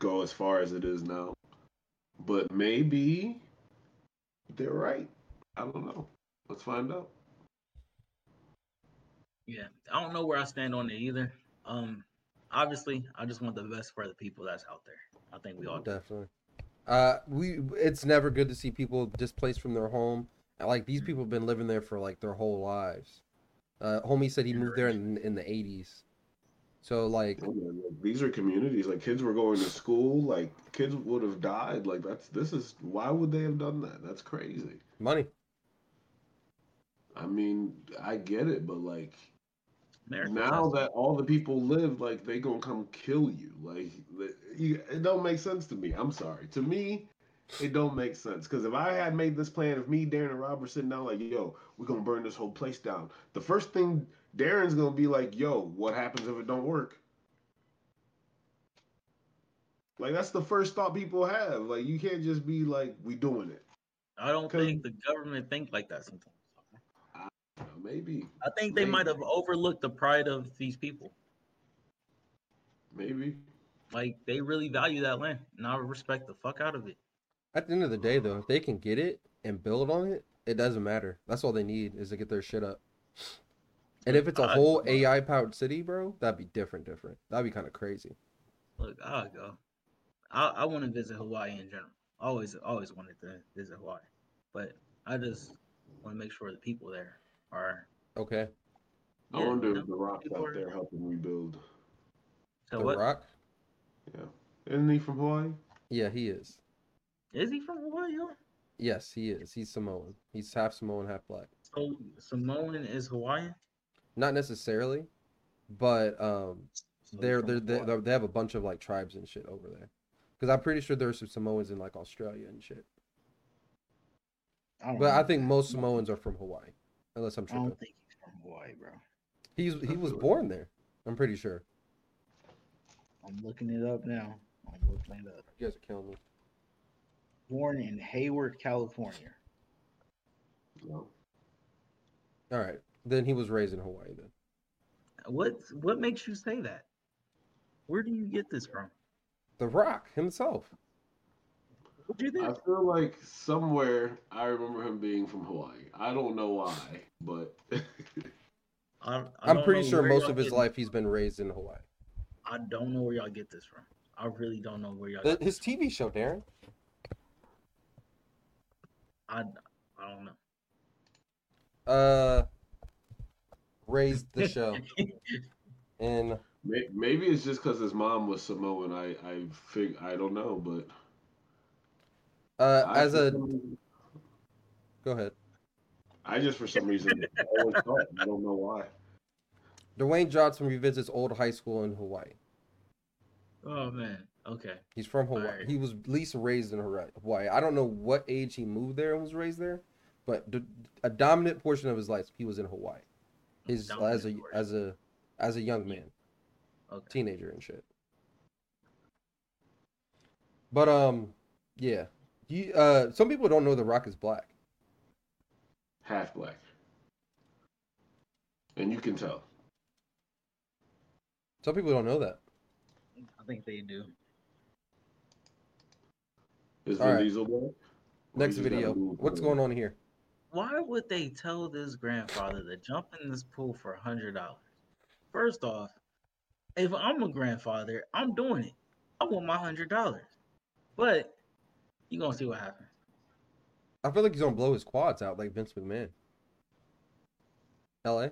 go as far as it is now. But maybe they're right. I don't know. Let's find out. Yeah, I don't know where I stand on it either. Um, obviously, I just want the best for the people that's out there. I think we all do. Definitely. Uh, we it's never good to see people displaced from their home. Like these people have been living there for like their whole lives. Uh, homie said he moved there in in the eighties. So like, Oh, man, like, These are communities. Like kids were going to school. Like kids would have died. Like that's this is why would they have done that? That's crazy. money. I mean, I get it, but like America now has- that all the people live, like they gonna come kill you. Like it don't make sense to me. I'm sorry. To me, it don't make sense. Because if I had made this plan, if me, Darren, and Rob were sitting down, like, yo, we're gonna burn this whole place down. The first thing Darren's gonna be like, yo, what happens if it don't work? Like that's the first thought people have. Like you can't just be like, we doing it. I don't think the government think like that sometimes. You know, maybe, I think they might have overlooked the pride of these people. maybe. Like they really value that land, and I respect the fuck out of it. At the end of the day, though, if they can get it and build on it, it doesn't matter. That's all they need is to get their shit up. And if it's a whole AI powered city, bro, that'd be different. Different. That'd be kind of crazy. Look, I'll go. I, I want to visit Hawaii in general. Always, always wanted to visit Hawaii, but I just want to make sure the people there are. Okay. I Yeah, wonder if the Rock's out are- there helping rebuild. So the what? Rock. Yeah, isn't he from Hawaii? Yeah, he is. Is he from Hawaii? Yes, he is. He's Samoan. He's half Samoan, half black. So Samoan is Hawaiian. Not necessarily, but um, So they're, they're, they Hawaii. they have a bunch of like tribes and shit over there. Because I'm pretty sure there's some Samoans in like Australia and shit. I But I think most Samoans are from Hawaii, unless I'm tripping. I don't think he's from Hawaii, bro. He's he was born there. I'm pretty sure. I'm looking it up now. I'm looking it up. You guys are killing me. Born in Hayward, California. No. All right, then he was raised in Hawaii. Then What what makes you say that? Where do you get this from? The Rock himself. What do you I think? feel like somewhere I remember him being from Hawaii. I don't know why, but <laughs> I, I I'm pretty sure most of his life he's been raised in Hawaii. I don't know where y'all get this from. I really don't know where y'all. The, Get his TV show, Darren. I I don't know. Uh, raised the show, <laughs> and maybe it's just because his mom was Samoan. I I fig I don't know, but uh, I as a go ahead. I just for some reason always thought I don't know why. Dwayne Johnson revisits old high school in Hawaii. Oh man. Okay. He's from Hawaii. Alright. He was at least raised in Hawai- Hawaii. I don't know what age he moved there and was raised there, but d- a dominant portion of his life he was in Hawaii. His as a portion. as a as a young man, Okay. teenager and shit. But um, yeah, you uh, some people don't know The Rock is black. Half black, and you can tell. Some people don't know that. I think they do. Is Vin right. Diesel black? Next he just got video. What's going on here? Why would they tell this grandfather to jump in this pool for a hundred dollars? First off, if I'm a grandfather, I'm doing it. I want my hundred dollars. But you gonna see what happens. I feel like he's gonna blow his quads out like Vince McMahon. L.A.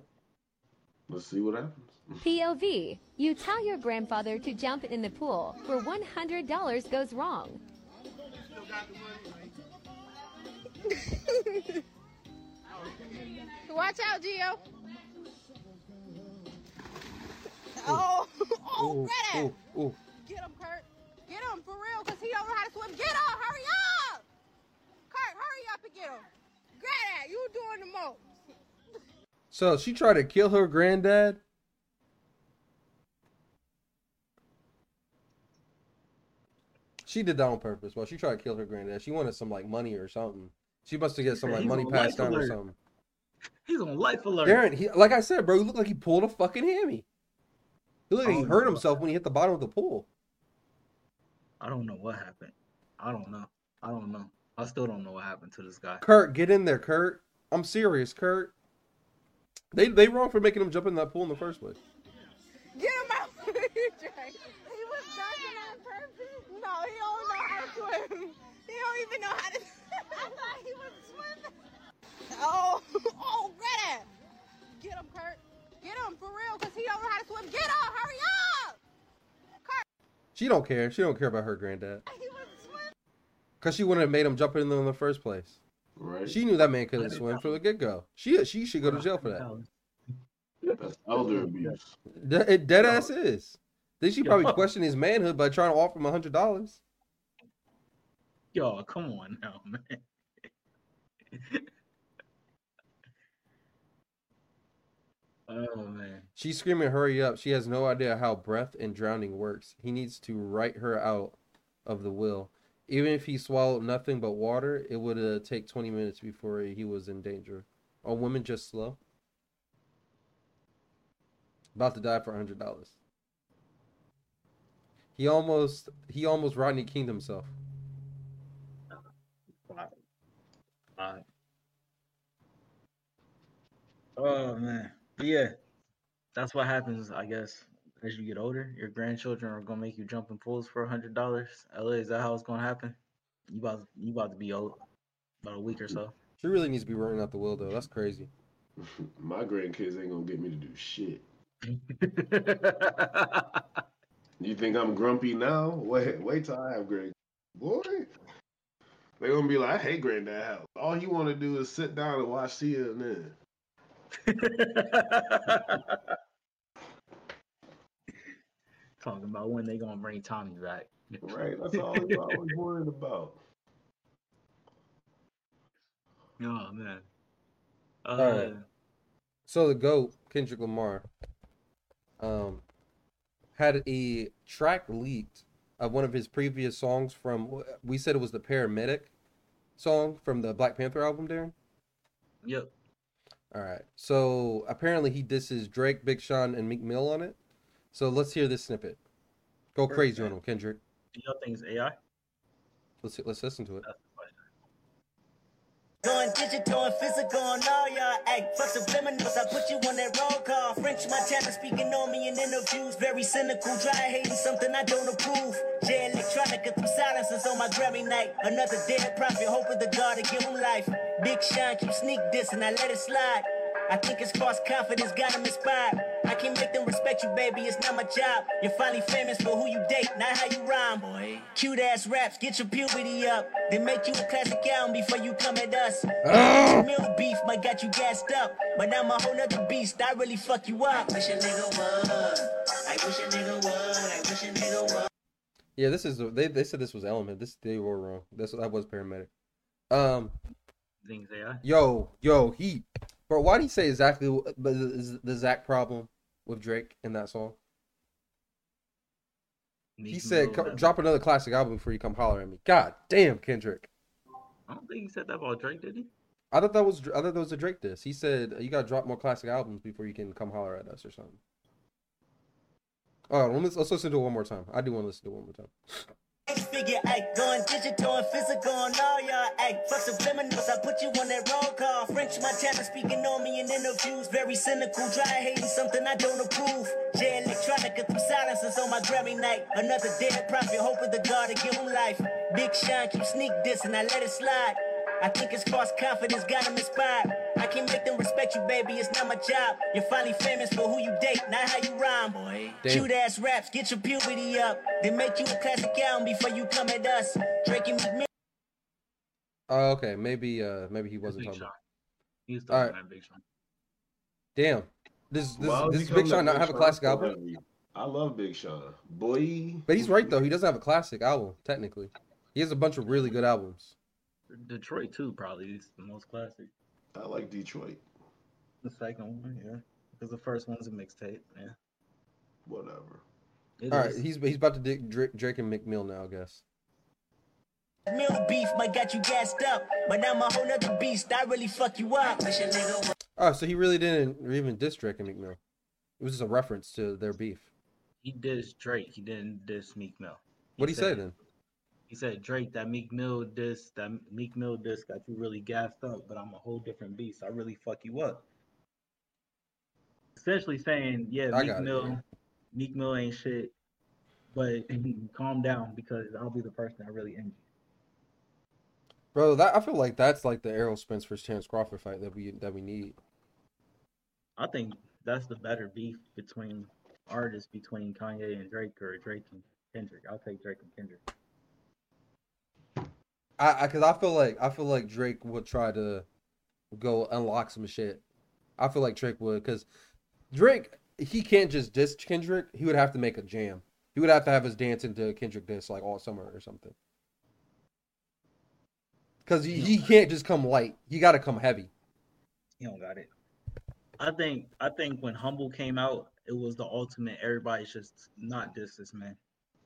Let's see what happens. <laughs> POV. You tell your grandfather to jump in the pool where $100 goes wrong. <laughs> Watch out, Gio. Oh, <laughs> oh, Ooh, Greta. ooh, ooh. Get him, Kurt. Get him for real, cause he don't know how to swim. Get him, hurry up. Kurt, hurry up and get him. Greta, you doing the most. So she tried to kill her granddad. She did that on purpose. Well, she tried to kill her granddad. She wanted some like money or something. She must have get some like He's money passed life down or something. He's on life alert. Darren, he, like I said, bro, he looked like he pulled a fucking hammy. He looked like he Oh, hurt no. himself when he hit the bottom of the pool. I don't know what happened. I don't know. I don't know. I still don't know what happened to this guy. Kurt, get in there, Kurt. I'm serious, Kurt. They they wrong for making him jump in that pool in the first place. Get him out. he was dunking on purpose. No, he don't know how to swim. He don't even know how to. I thought he was swimming. Oh, <laughs> oh, Greta. Get him, Kurt. Get him for real, cause he don't know how to swim. Get him, hurry up. She don't care. She don't care about her granddad. He was swimming. Cause she wouldn't have made him jump in there in the first place. Right. She knew that man couldn't swim from the get go. She she should go to jail for that. That's elder abuse. De- it dead ass is. Then she probably Yo. questioned his manhood by trying to offer him a hundred dollars. Yo, come on now, <laughs> man. oh man. She's screaming, "Hurry up!" She has no idea how breath and drowning works. He needs to write her out of the will. Even if he swallowed nothing but water, it would uh, take twenty minutes before he was in danger. Are women just slow? About to die for a hundred dollars. He almost he almost Rodney Kinged himself. Alright. Oh man. But yeah. That's what happens, I guess, as you get older. Your grandchildren are gonna make you jump in pools for a hundred dollars. LA, is that how it's gonna happen? You about you about to be old about a week or so. She really needs to be running out the will though. That's crazy. <laughs> My grandkids ain't gonna get me to do shit. <laughs> You think I'm grumpy now? Wait, wait till I have grand. Boy, they gonna be like, I hate granddad house. All you want to do is sit down and watch CNN. <laughs> Talking about when they gonna bring Tommy back. Right, that's all he's always worried about. Oh man. Uh, All right. So the goat Kendrick Lamar, um, had a track leaked of one of his previous songs from. We said it was the paramedic song from the Black Panther album, Darren. Yep. All right. So apparently he disses Drake, Big Sean, and Meek Mill on it. So let's hear this snippet. Go crazy on him, Kendrick. Do y'all think it's AI? Let's let's listen to it. Going digital and physical on all y'all act. Fuck subliminals, I put you on that roll call. French Montana speaking on me in interviews. Very cynical, dry hating something I don't approve. Jay Electronica through silences on my Grammy night. Another dead prophet, hoping the God to give him life. Big Sean keep sneak dissing, I let it slide. I think it's false confidence got him inspired. I can make them respect you, baby. It's not my job. You're finally famous for who you date, not how you rhyme. Boy. Cute ass raps, get your puberty up. Then make you a classic album before you come at us. Ah! Mill beef might got you gassed up, but I'm a whole nother beast. I really fuck you up. I wish a nigga would. I wish a nigga would. I wish a nigga would. Yeah, this is they they said this was Element. This they were wrong. This that was paramedic. Um, Think it's AI? yo yo he, bro. Why do you say exactly what- but the Zach problem with Drake in that song? He said, Mill, "Co- that- "Drop another classic album before you come holler at me." God damn, Kendrick. I don't think he said that about Drake, did he? I thought that was I thought that was a Drake diss. He said you gotta drop more classic albums before you can come holler at us or something. All right, let's, let's listen to it one more time. I do want to listen to it one more time. Figure act, going digital and physical on all y'all act. Fuck subliminals, I put you on that roll call. French Montana speaking on me in interviews. Very cynical, dry hating something I don't approve. Jay Electronica through silences on my Grammy night. Another dead prophet, hoping the God to give him life. Big Sean keep sneak dissing, I let it slide. I think it's false confidence got him inspired. I can't make them respect you, baby. It's not my job. You're finally famous for who you date, not how you rhyme. Boy. Damn. Cute ass raps, get your puberty up. Then make you a classic album before you come at us. Drake and Meek Mill. Oh, okay. Maybe uh maybe he wasn't talking. Sean. About. He was All talking right. about Big Sean. Damn. This this Why this is Big come Sean not Big have a classic so album. I love Big Sean. Boy. But he's right though. He doesn't have a classic album technically. He has a bunch of really good albums. Detroit too, probably is the most classic. I like Detroit. The second one, yeah, because the first one's a mixtape. Yeah. Whatever. It All right, is. he's he's about to dig Drake, Drake and Meek Mill now, I guess. Mill beef might got you gassed up. But I'm a whole nother beast. I really fuck you up. Wish a nigga would. Oh, so he really didn't even diss Drake and Meek Mill. It was just a reference to their beef. He dissed Drake. He didn't diss Meek Mill. What'd he say then? He said Drake, that Meek Mill diss, that Meek Mill diss got you really gassed up, but I'm a whole different beast. I really fuck you up. Essentially saying, yeah, I Meek it, Mill. Meek Mill ain't shit, but <laughs> calm down because I'll be the person that really you. Bro, that I feel like that's like the Errol Spence versus Terrence Crawford fight that we that we need. I think that's the better beef between artists between Kanye and Drake or Drake and Kendrick. I'll take Drake and Kendrick. I, I cause I feel like I feel like Drake would try to go unlock some shit. I feel like Drake would because Drake he can't just diss Kendrick. He would have to make a jam. He would have to have his dance into Kendrick diss like all summer or something. Cause he, he can't just come light. He got to come heavy. He don't got it. I think I think when Humble came out, it was the ultimate. Everybody's just not diss this man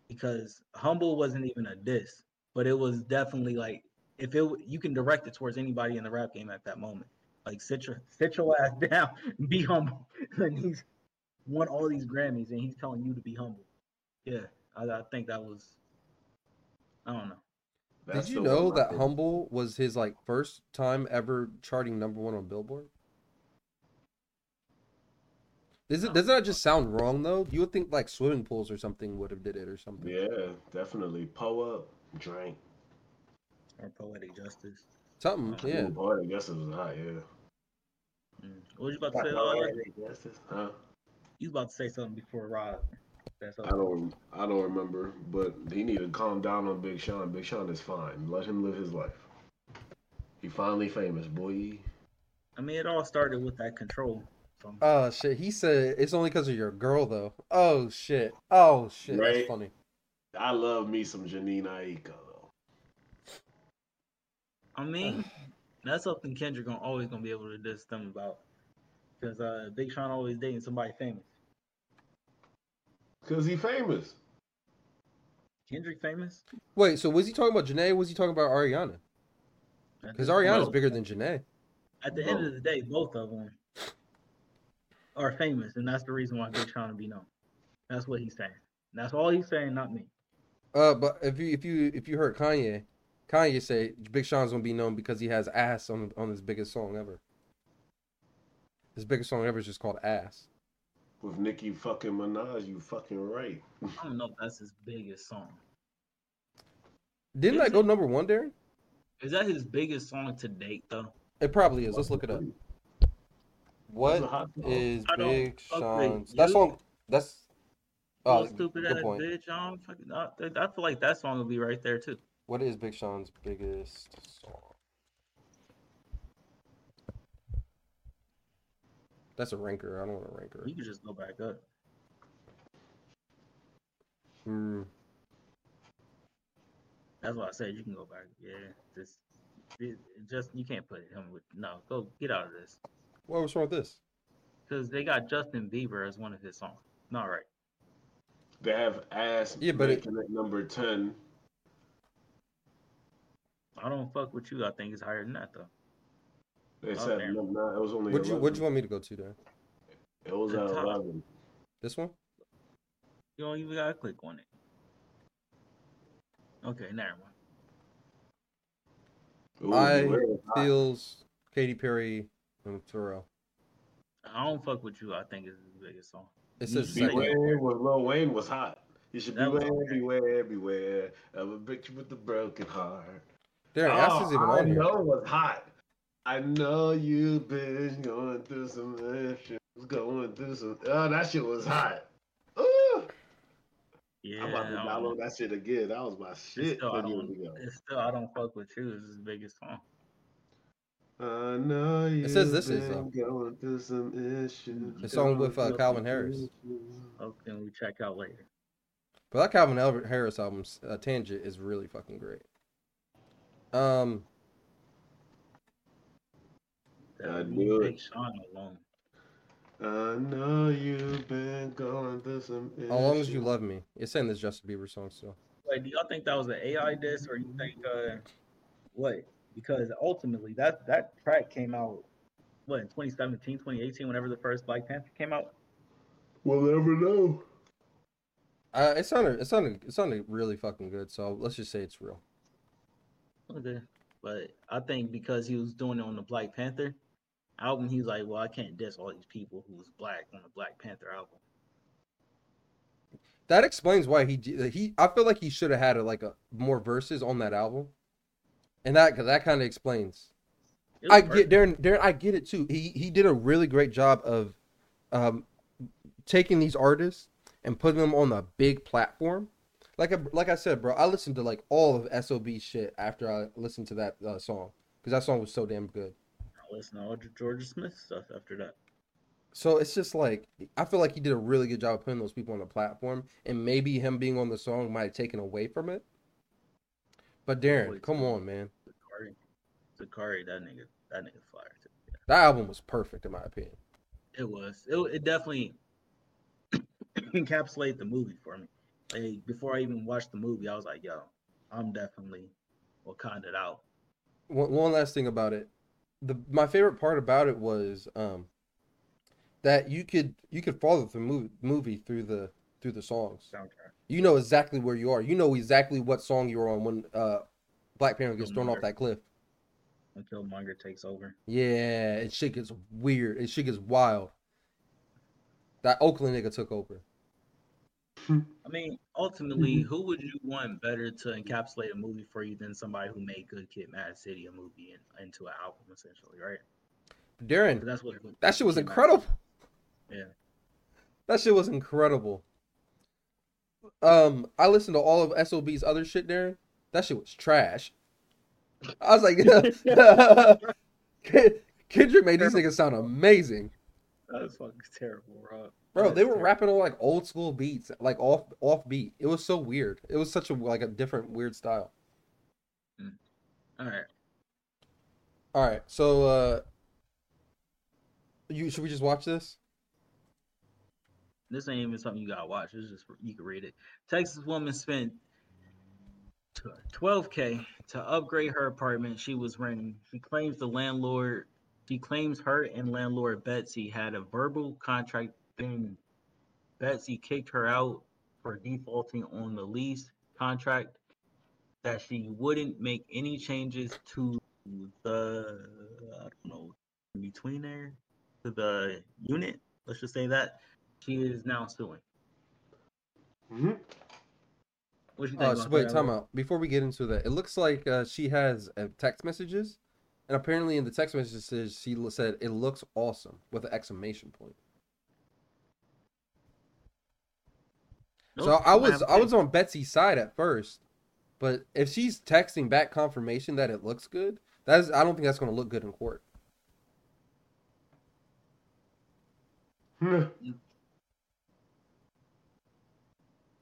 because Humble wasn't even a diss, but it was definitely like if it you can direct it towards anybody in the rap game at that moment. Like sit your sit your ass <laughs> down, and be humble. <laughs> and he's won all these Grammys, and he's telling you to be humble. Yeah, I, I think that was. I don't know. Did you know that Humble was his like first time ever charting number one on Billboard? Does it doesn't that just sound wrong though? You would think like swimming pools or something would have did it or something. Yeah, definitely. Pull up, drink. Or poetic justice. Something, yeah. Ooh, boy, I guess it was hot, yeah. Mm. What was you about to say? Poetic justice, huh? you was about to say something before Rob. That's I don't, I don't remember, but he need to calm down on Big Sean. Big Sean is fine. Let him live his life. He finally famous, boy. I mean, it all started with that control. From Oh shit! He said it's only because of your girl though. Oh shit! Oh shit! Right. That's funny. I love me some Jhené Aiko though. I mean, that's something Kendrick gonna always gonna be able to diss them about. Because uh, Big Sean always dating somebody famous. Cause he famous. Kendrick famous? Wait, so was he talking about Jhené? Or was he talking about Ariana? Because Ariana's Both. bigger than Jhené. At the end of the day, both of them are famous, and that's the reason why Big Sean will be known. That's what he's saying. That's all he's saying, not me. Uh, but if you if you if you heard Kanye, Kanye say Big Sean's gonna be known because he has ass on on his biggest song ever. His biggest song ever is just called Ass. With Nicki fucking Minaj, you fucking right. I don't know if that's his biggest song. Didn't that go number one, Darren? Is that his biggest song to date, though? It probably is. Let's look it up. What a hot song. is I don't Big Sean's? That you. song. That's. Oh, stupid ass point. bitch. I don't fucking. I, I feel like that song will be right there too. What is Big Sean's biggest song? That's a ranker. I don't want a ranker. You can just go back up. Hmm. That's why I said you can go back. Yeah, just, it, just you can't put him with. No, go get out of this. What was wrong with this? Because they got Justin Bieber as one of his songs. Not right. They have ass Yeah, but it- making it number ten. I don't fuck with you. I think it's higher than that though. They Oh, said damn. no, no, it was only. What'd you What'd you want me to go to there? It was The at top. eleven. This one? You don't even gotta click on it. Okay, never mind. Ooh, I Beware is hot. feels Katy Perry and Pharrell. I don't fuck with you. I think it's the biggest song. It You says should say second. Beware with Lil Wayne was hot. You should That was beware, okay. beware, beware of a bitch with a broken heart. Darren, ass is even I on here. know it was hot. I know you've been going through some issues, going through some. Oh, that shit was hot. Ooh. Yeah, I'm about to I download that shit again. That was my It's shit. still, I don't, it's still, I don't fuck with you. It's his biggest song. I know you. It says this is, though. going through some issues. The song with uh, Calvin Harris. issues. Okay, we check out later. But that Calvin Harris album, uh, Tangent, is really fucking great. Um, That I would knew be it. Sean alone. I know you've been going through some issues. As Long as You Love Me. It's saying this Justin Bieber song still. Wait, do y'all think that was an AI diss, or you think uh, what? Because ultimately, that that track came out what in 2017, 2018, whenever the first Black Panther came out. We'll never know. Uh, it sounded, it sounded, it sounded really fucking good. So let's just say it's real. Okay. But I think because he was doing it on the Black Panther album, he's like, well, I can't diss all these people who was black on the Black Panther album. That explains why he he. I feel like he should have had a, like a more verses on that album, and that that kind of explains. I get. Darren. Darren, I get it too. He he did a really great job of, um, taking these artists and putting them on a big platform. Like I, like I said, bro, I listened to like all of Sob shit after I listened to that uh, song because that song was so damn good. I listened to all the Jorja Smith stuff after that. So it's just like I feel like he did a really good job of putting those people on the platform, and maybe him being on the song might have taken away from it. But Darren, come on, man, Zacari, Zacari, that nigga, that nigga fire too. that album was perfect in my opinion. It was. It, it definitely <coughs> encapsulated the movie for me. Like, before I even watched the movie, I was like, yo, I'm definitely Wakanda out. One, one last thing about it, the my favorite part about it was um that you could you could follow the movie movie through the through the songs. Soundtrack. You know exactly where you are. You know exactly what song you're on when uh Black Panther gets thrown off that cliff. Until Killmonger takes over. Yeah, it shit gets weird. It shit gets wild. That Oakland nigga took over. I mean, ultimately, who would you want better to encapsulate a movie for you than somebody who made Good Kid, Mad City a movie and, into an album, essentially, right? Darren, That's what that shit was Good Kid, Mad incredible. Yeah. That shit was incredible. Um, I listened to all of SOB's other shit, Darren. That shit was trash. I was like, <laughs> Kendrick made these niggas sound amazing. That was fucking terrible, bro. Bro, they were rapping on like old school beats, like off off beat. It was so weird. It was such a like a different weird style. All right. All right, so uh, you should we just watch this? This ain't even something you gotta watch. It's just you can read it. Texas woman spent 12k to upgrade her apartment she was renting. She claims the landlord. She claims her and landlord Betsy had a verbal contract. Then Betsy kicked her out for defaulting on the lease contract. That she wouldn't make any changes to the I don't know between there to the unit. Let's just say that she is now suing. Mm-hmm. What you think? Uh, about so wait, time out. Before we get into that, it looks like uh, she has uh, text messages, and apparently in the text messages she said it looks awesome with an exclamation point. So Nope, I I'm was. I was on Betsy's side at first, but if she's texting back confirmation that it looks good, that is I don't think that's going to look good in court.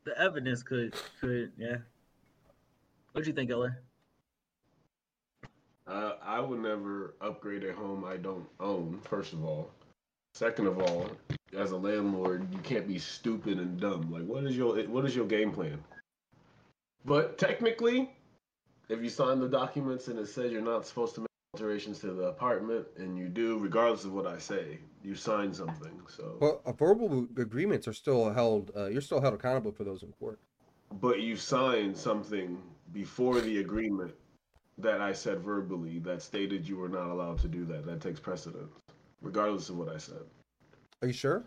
The evidence could could yeah. What do you think, Ella? Uh, I would never upgrade a home I don't own. First of all, second of all, as a landlord, you can't be stupid and dumb. Like, what is your what is your game plan? But technically, if you sign the documents and it says you're not supposed to alterations to the apartment, and you do, regardless of what I say, you sign something. So, Well, verbal agreements are still held. Uh, you're still held accountable for those in court. but you signed something before the agreement that I said verbally that stated you were not allowed to do that. That takes precedence, regardless of what I said. Are you sure?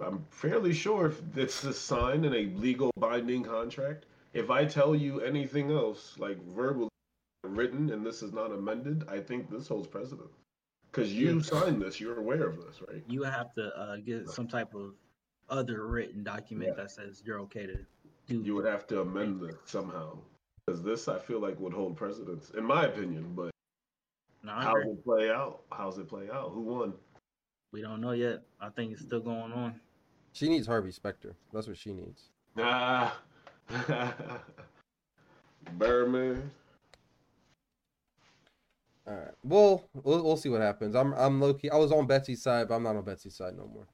I'm fairly sure if it's a signed in a legal binding contract. If I tell you anything else, like verbally written, and this is not amended, I think this holds precedent. Because you signed this, you're aware of this, right? You have to uh, get some type of other written document that says you're okay to do. You would have to amend this somehow. Because this, I feel like, would hold precedence, in my opinion. But No, I how's it play out? How's it play out? Who won? We don't know yet. I think it's still going on. She needs Harvey Specter. That's what she needs. Ah, <laughs> Birdman. All right. Well, we'll we'll see what happens. I'm I'm low key. I was on Betsy's side, but I'm not on Betsy's side no more.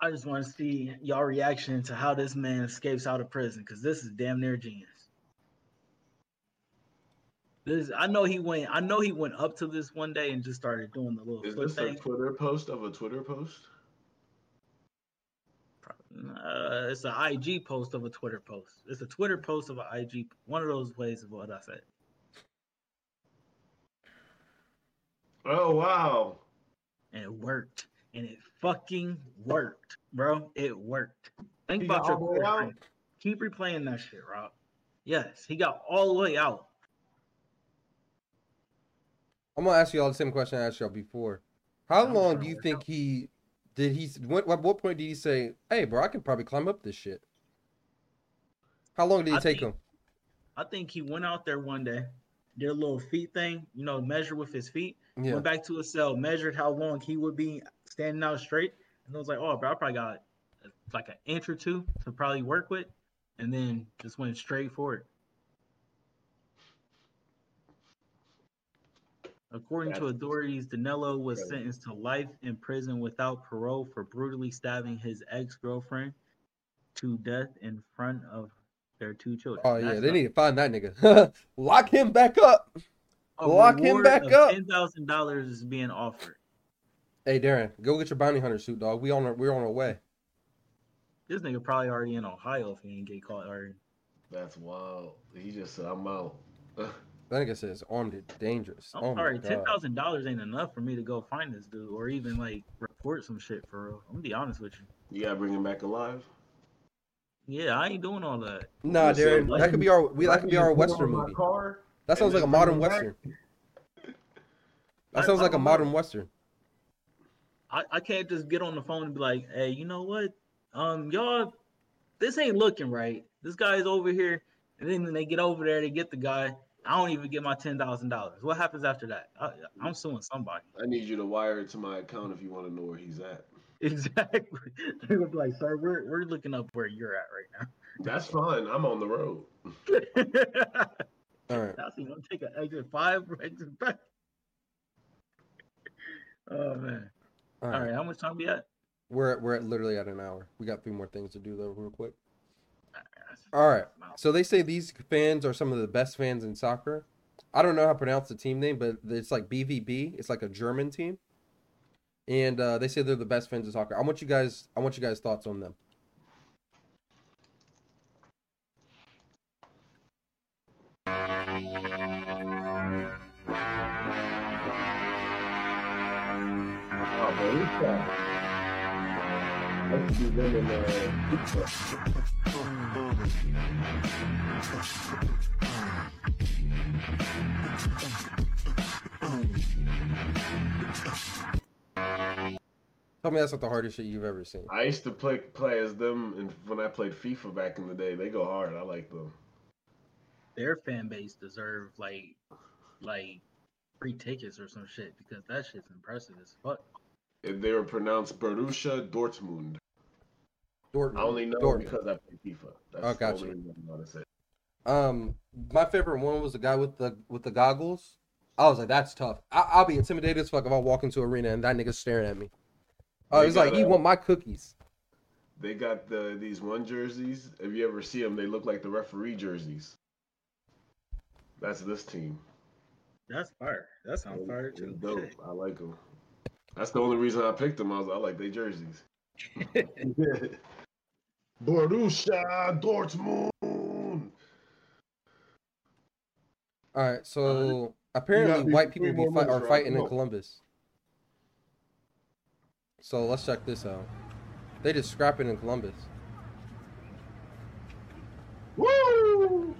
I just want to see y'all reaction to how this man escapes out of prison because this is damn near genius. This I know he went. I know he went up to this one day and just started doing the little Is flip this a. Twitter post of a Twitter post? Uh, it's an IG post of a Twitter post. It's a Twitter post of an IG. One of those ways of what I said. Oh wow! And it worked. And it fucking worked, bro. It worked. Think He about your all the way Twitter out? Keep replaying that shit, Rob. Yes, he got all the way out. I'm gonna ask you all the same question I asked y'all before. How long do you think he did he? What, at what point did he say, "Hey, bro, I can probably climb up this shit"? How long did it I take think- him? I think he went out there one day, did a little feet thing, you know, measure with his feet. Yeah. Went back to his cell, measured how long he would be standing out straight, and I was like, "Oh, bro, I probably got like an inch or two to probably work with," and then just went straight for it. According to authorities, Danilo was sentenced to life in prison without parole for brutally stabbing his ex-girlfriend to death in front of their two children. Oh yeah, That's they need to find that nigga. <laughs> Lock him back up. A Lock him reward back of up. Ten thousand dollars is being offered. Hey Darren, go get your bounty hunter suit, dog. We on our, we're on our way. This nigga probably already in Ohio if he ain't get caught already. That's wild. He just said, "I'm out." <laughs> That nigga says armed and dangerous. I'm oh sorry, my ten god. thousand dollars ain't enough for me to go find this dude or even like report some shit for real. I'm gonna be honest with you. You gotta bring him back alive. Yeah, I ain't doing all that. Nah, Darren, that could be our we that could be our western movie. car That sounds like a modern western. That sounds I like a don't know. modern western. I, I can't just get on the phone and be like, hey, you know what? Um, y'all, this ain't looking right. This guy's over here, and then they get over there, they get the guy, I don't even get my ten thousand dollars. What happens after that? I, I'm suing somebody. I need you to wire it to my account if you want to know where he's at. <laughs> Exactly. <laughs> They would be like, sir, we're we're looking up where you're at right now." That's fine. I'm on the road. <laughs> All right. That's you gonna take an exit five exit back. Oh man. All All right. right, how much time we at? We're at, we're at literally at an hour. We got three more things to do though, real quick. All right. So they say these fans are some of the best fans in soccer. I don't know how to pronounce the team name, but it's like BVB. It's like a German team, and uh, they say they're the best fans in soccer. I want you guys. I want you guys' thoughts on them. Oh, man, who's that? I could do them in uh, Tell me that's not the hardest shit you've ever seen. I used to play play as them, and when I played FIFA back in the day, they go hard. I like them. Their fan base deserve like like free tickets or some shit because that shit's impressive as fuck. If they were pronounced Borussia Dortmund. Dortmund. I only know Dortmund. because I play FIFA. That's Oh, the gotcha. only reason I want to say. Um, my favorite one was the guy with the with the goggles. I was like, that's tough. I, I'll be intimidated as fuck if I walk into an arena and that nigga's staring at me. Oh, They he's like, got, you uh, want my cookies? They got the these one jerseys. If you ever see them, they look like the referee jerseys. That's this team. That's fire. That sounds fire It's too. dope. Shit. I like them. That's the only reason I picked them. I was I like they jerseys. <laughs> Borussia Dortmund. All right, so apparently white three people be fight, are fighting in. Columbus. So let's check this out. They just scrapping in Columbus. Woo!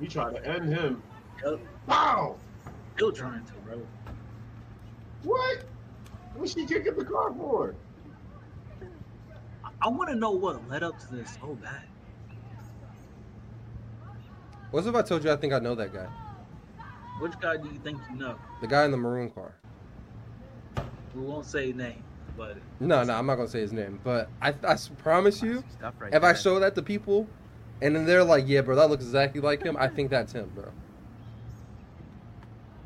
He tried to end him. Yep. Wow! Still trying to, bro. What? What's she kicking the car for? I want to know what led up to this so bad. What's if I told you I think I know that guy? Which guy do you think you know? The guy in the maroon car. We won't say name, but No, no, I'm not gonna say his name, but I, I promise you, right if I show that to people, and then they're like, "Yeah, bro, that looks exactly like him," I think that's him, bro.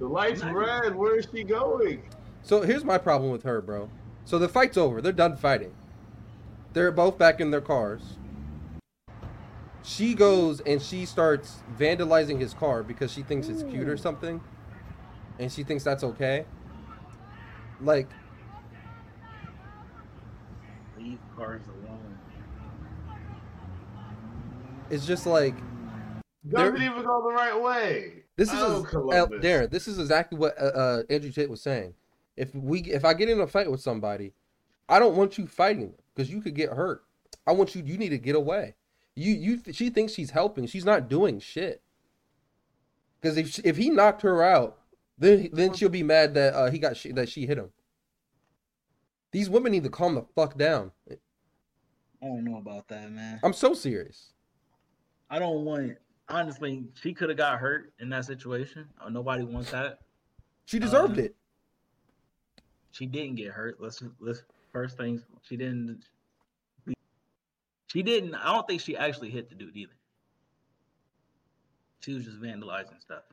The light's red. Where is she going? So here's my problem with her, bro. So the fight's over. They're done fighting. They're both back in their cars. She goes and she starts vandalizing his car because she thinks it's cute or something. And she thinks that's okay. Like, leave cars alone. it's just like Doesn't even go the right way. This is oh, Columbus. Darren. This is exactly what uh, uh, Andrew Tate was saying. If we, if I get in a fight with somebody, I don't want you fighting because you could get hurt. I want you. You need to get away. You, you. She thinks she's helping. She's not doing shit. Because if she- if he knocked her out, then then she'll be mad that uh, he got she, that she hit him. These women need to calm the fuck down. I don't know about that, man. I'm so serious. I don't want. Honestly, she could have got hurt in that situation. Uh, nobody wants that. She deserved Uh, it. She didn't get hurt. Let's let's first things. She didn't. She didn't. I don't think she actually hit the dude either. She was just vandalizing stuff.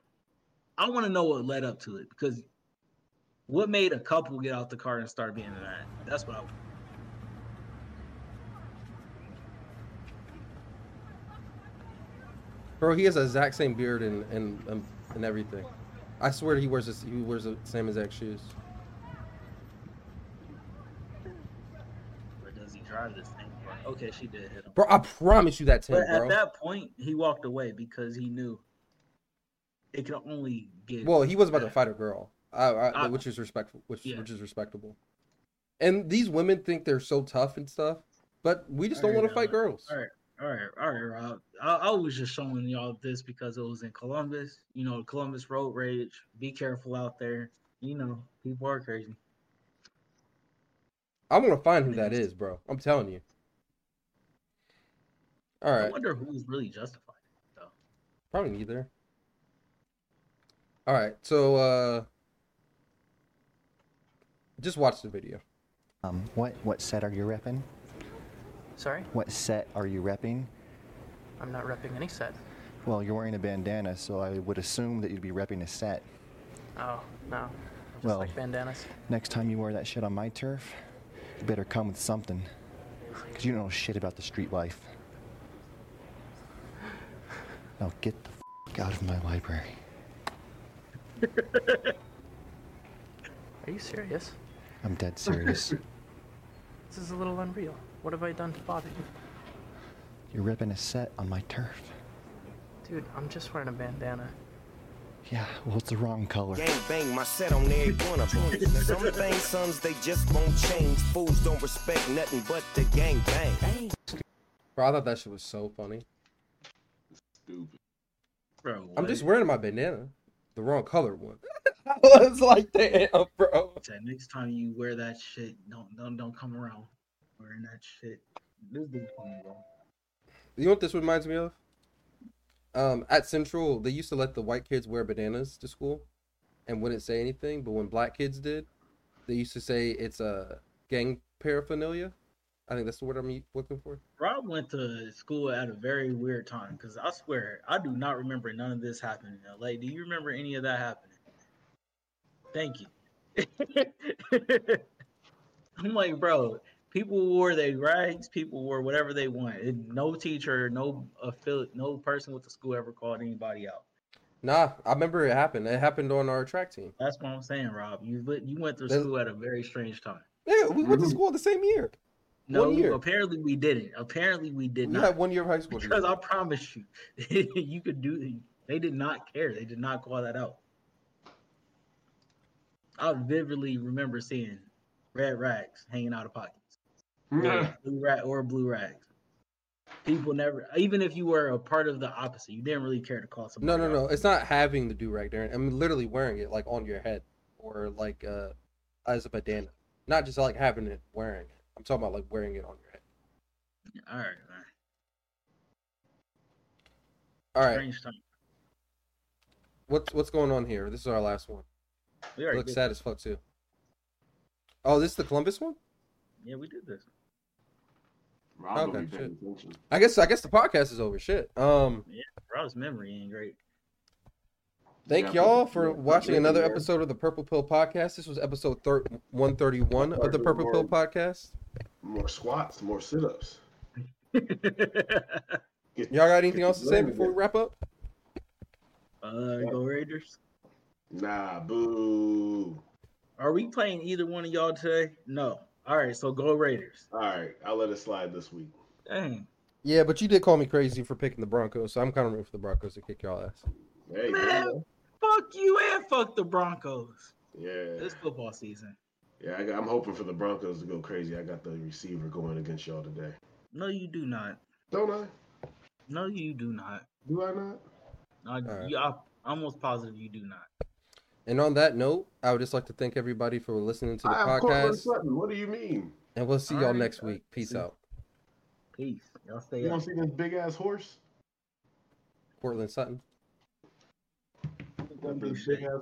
I want to know what led up to it because what made a couple get out the car and start being mad? That's what I. Bro, he has the exact same beard and and and, and everything. I swear he wears this, he wears the same exact shoes. Or does he drive this thing? Okay, she did hit him. Bro, I promise you that's him, But at bro. that point, he walked away because he knew it could only get. Well, he was about to fight a girl, I, I, I- which is respectful, which Yeah. which is respectable. And these women think they're so tough and stuff, but we just don't want to fight girls. All right, all right, all right, Rob. I, I was just showing y'all this because it was in Columbus. You know, Columbus road rage. Be careful out there. You know, people are crazy. I want to find who that is, bro. I'm telling you. All right. I wonder who's really justified though. probably neither. All right, so uh, just watch the video. Um, what what set are you repping? Sorry? What set are you repping? I'm not repping any set. Well, you're wearing a bandana, so I would assume that you'd be repping a set. Oh, no. Just Well- like bandanas. Next time you wear that shit on my turf, you better come with something. Because you don't know shit about the street life. Now get the f- out of my library. <laughs> Are you serious? I'm dead serious. <laughs> This is a little unreal. What have I done to bother you? You're repping a set on my turf. Dude, I'm just wearing a bandana. Yeah, well, it's the wrong color. Gang bang, my set on every one of them. <laughs> Some things, sons, they just won't change. Fools don't respect nothing but the gang bang. Bro, I thought that shit was so funny. Stupid. Bro, I'm just wearing my bandana, the wrong color one. <laughs> I was like, damn, bro. Said next time you wear that shit, don't don't don't come around wearing that shit. This dude's funny, bro. You know what this reminds me of? Um, at Central, they used to let the white kids wear bananas to school, and wouldn't say anything. But when black kids did, they used to say it's a gang paraphernalia. I think that's the word I'm looking for. Rob went to school at a very weird time because I swear I do not remember none of this happening in LA. Do you remember any of that happening? Thank you. <laughs> I'm like, bro, people wore their rags, people wore whatever they want. And no teacher, no affiliate, no person with the school ever called anybody out. Nah, I remember it happened. It happened on our track team. That's what I'm saying, Rob. You lit- you went through That- school at a very strange time. Yeah, we went to mm-hmm. school the same year. No, one year. apparently we didn't. Apparently we did We not. had one year of high school. Because. I promise you, <laughs> you could do. They did not care. They did not call that out. I vividly remember seeing red rags hanging out of pockets, or blue, rag, or blue rags. People never, even if you were a part of the opposite, you didn't really care to call somebody. No, no, out. no. It's not having the do rag, Darren. I'm literally wearing it like on your head or like uh as a bandana. Not just like having it wearing it. I'm talking about like wearing it on your head. All right, man. All right. What's what's going on here? This is our last one. We already Looks sad as fuck too. Oh, this is the Columbus one? Yeah, we did this. Rob Okay, okay, be paying shit. attention. I guess I guess the podcast is over. Shit. Um Yeah, Rob's memory ain't great. Thank Yeah, y'all for yeah, watching another there. episode of the Purple Pill Podcast. This was episode thir- 131 of the Purple Pill Podcast. More squats, more sit-ups. <laughs> Y'all got anything else to say before we wrap up? Uh, go Raiders. Nah, boo. Are we playing either one of y'all today? No. All right, so go Raiders. All right, I'll let it slide this week. Dang. Yeah, but you did call me crazy for picking the Broncos, so I'm kind of rooting for the Broncos to kick y'all ass. Hey, Man, fuck you and fuck the Broncos. yeah, This football season. yeah. I, I'm hoping for the Broncos to go crazy. I got the receiver going against y'all today. No, you do not. Don't I? No, you do not. Do I not? I, right. you, I'm almost positive you do not. And on that note, I would just like to thank everybody for listening to the I have Courtland podcast, Sutton. What do you mean? and we'll see y'all Alright, next week. Peace out. Peace. Y'all stay You up. don't see this big ass horse? Courtland Sutton. That big ass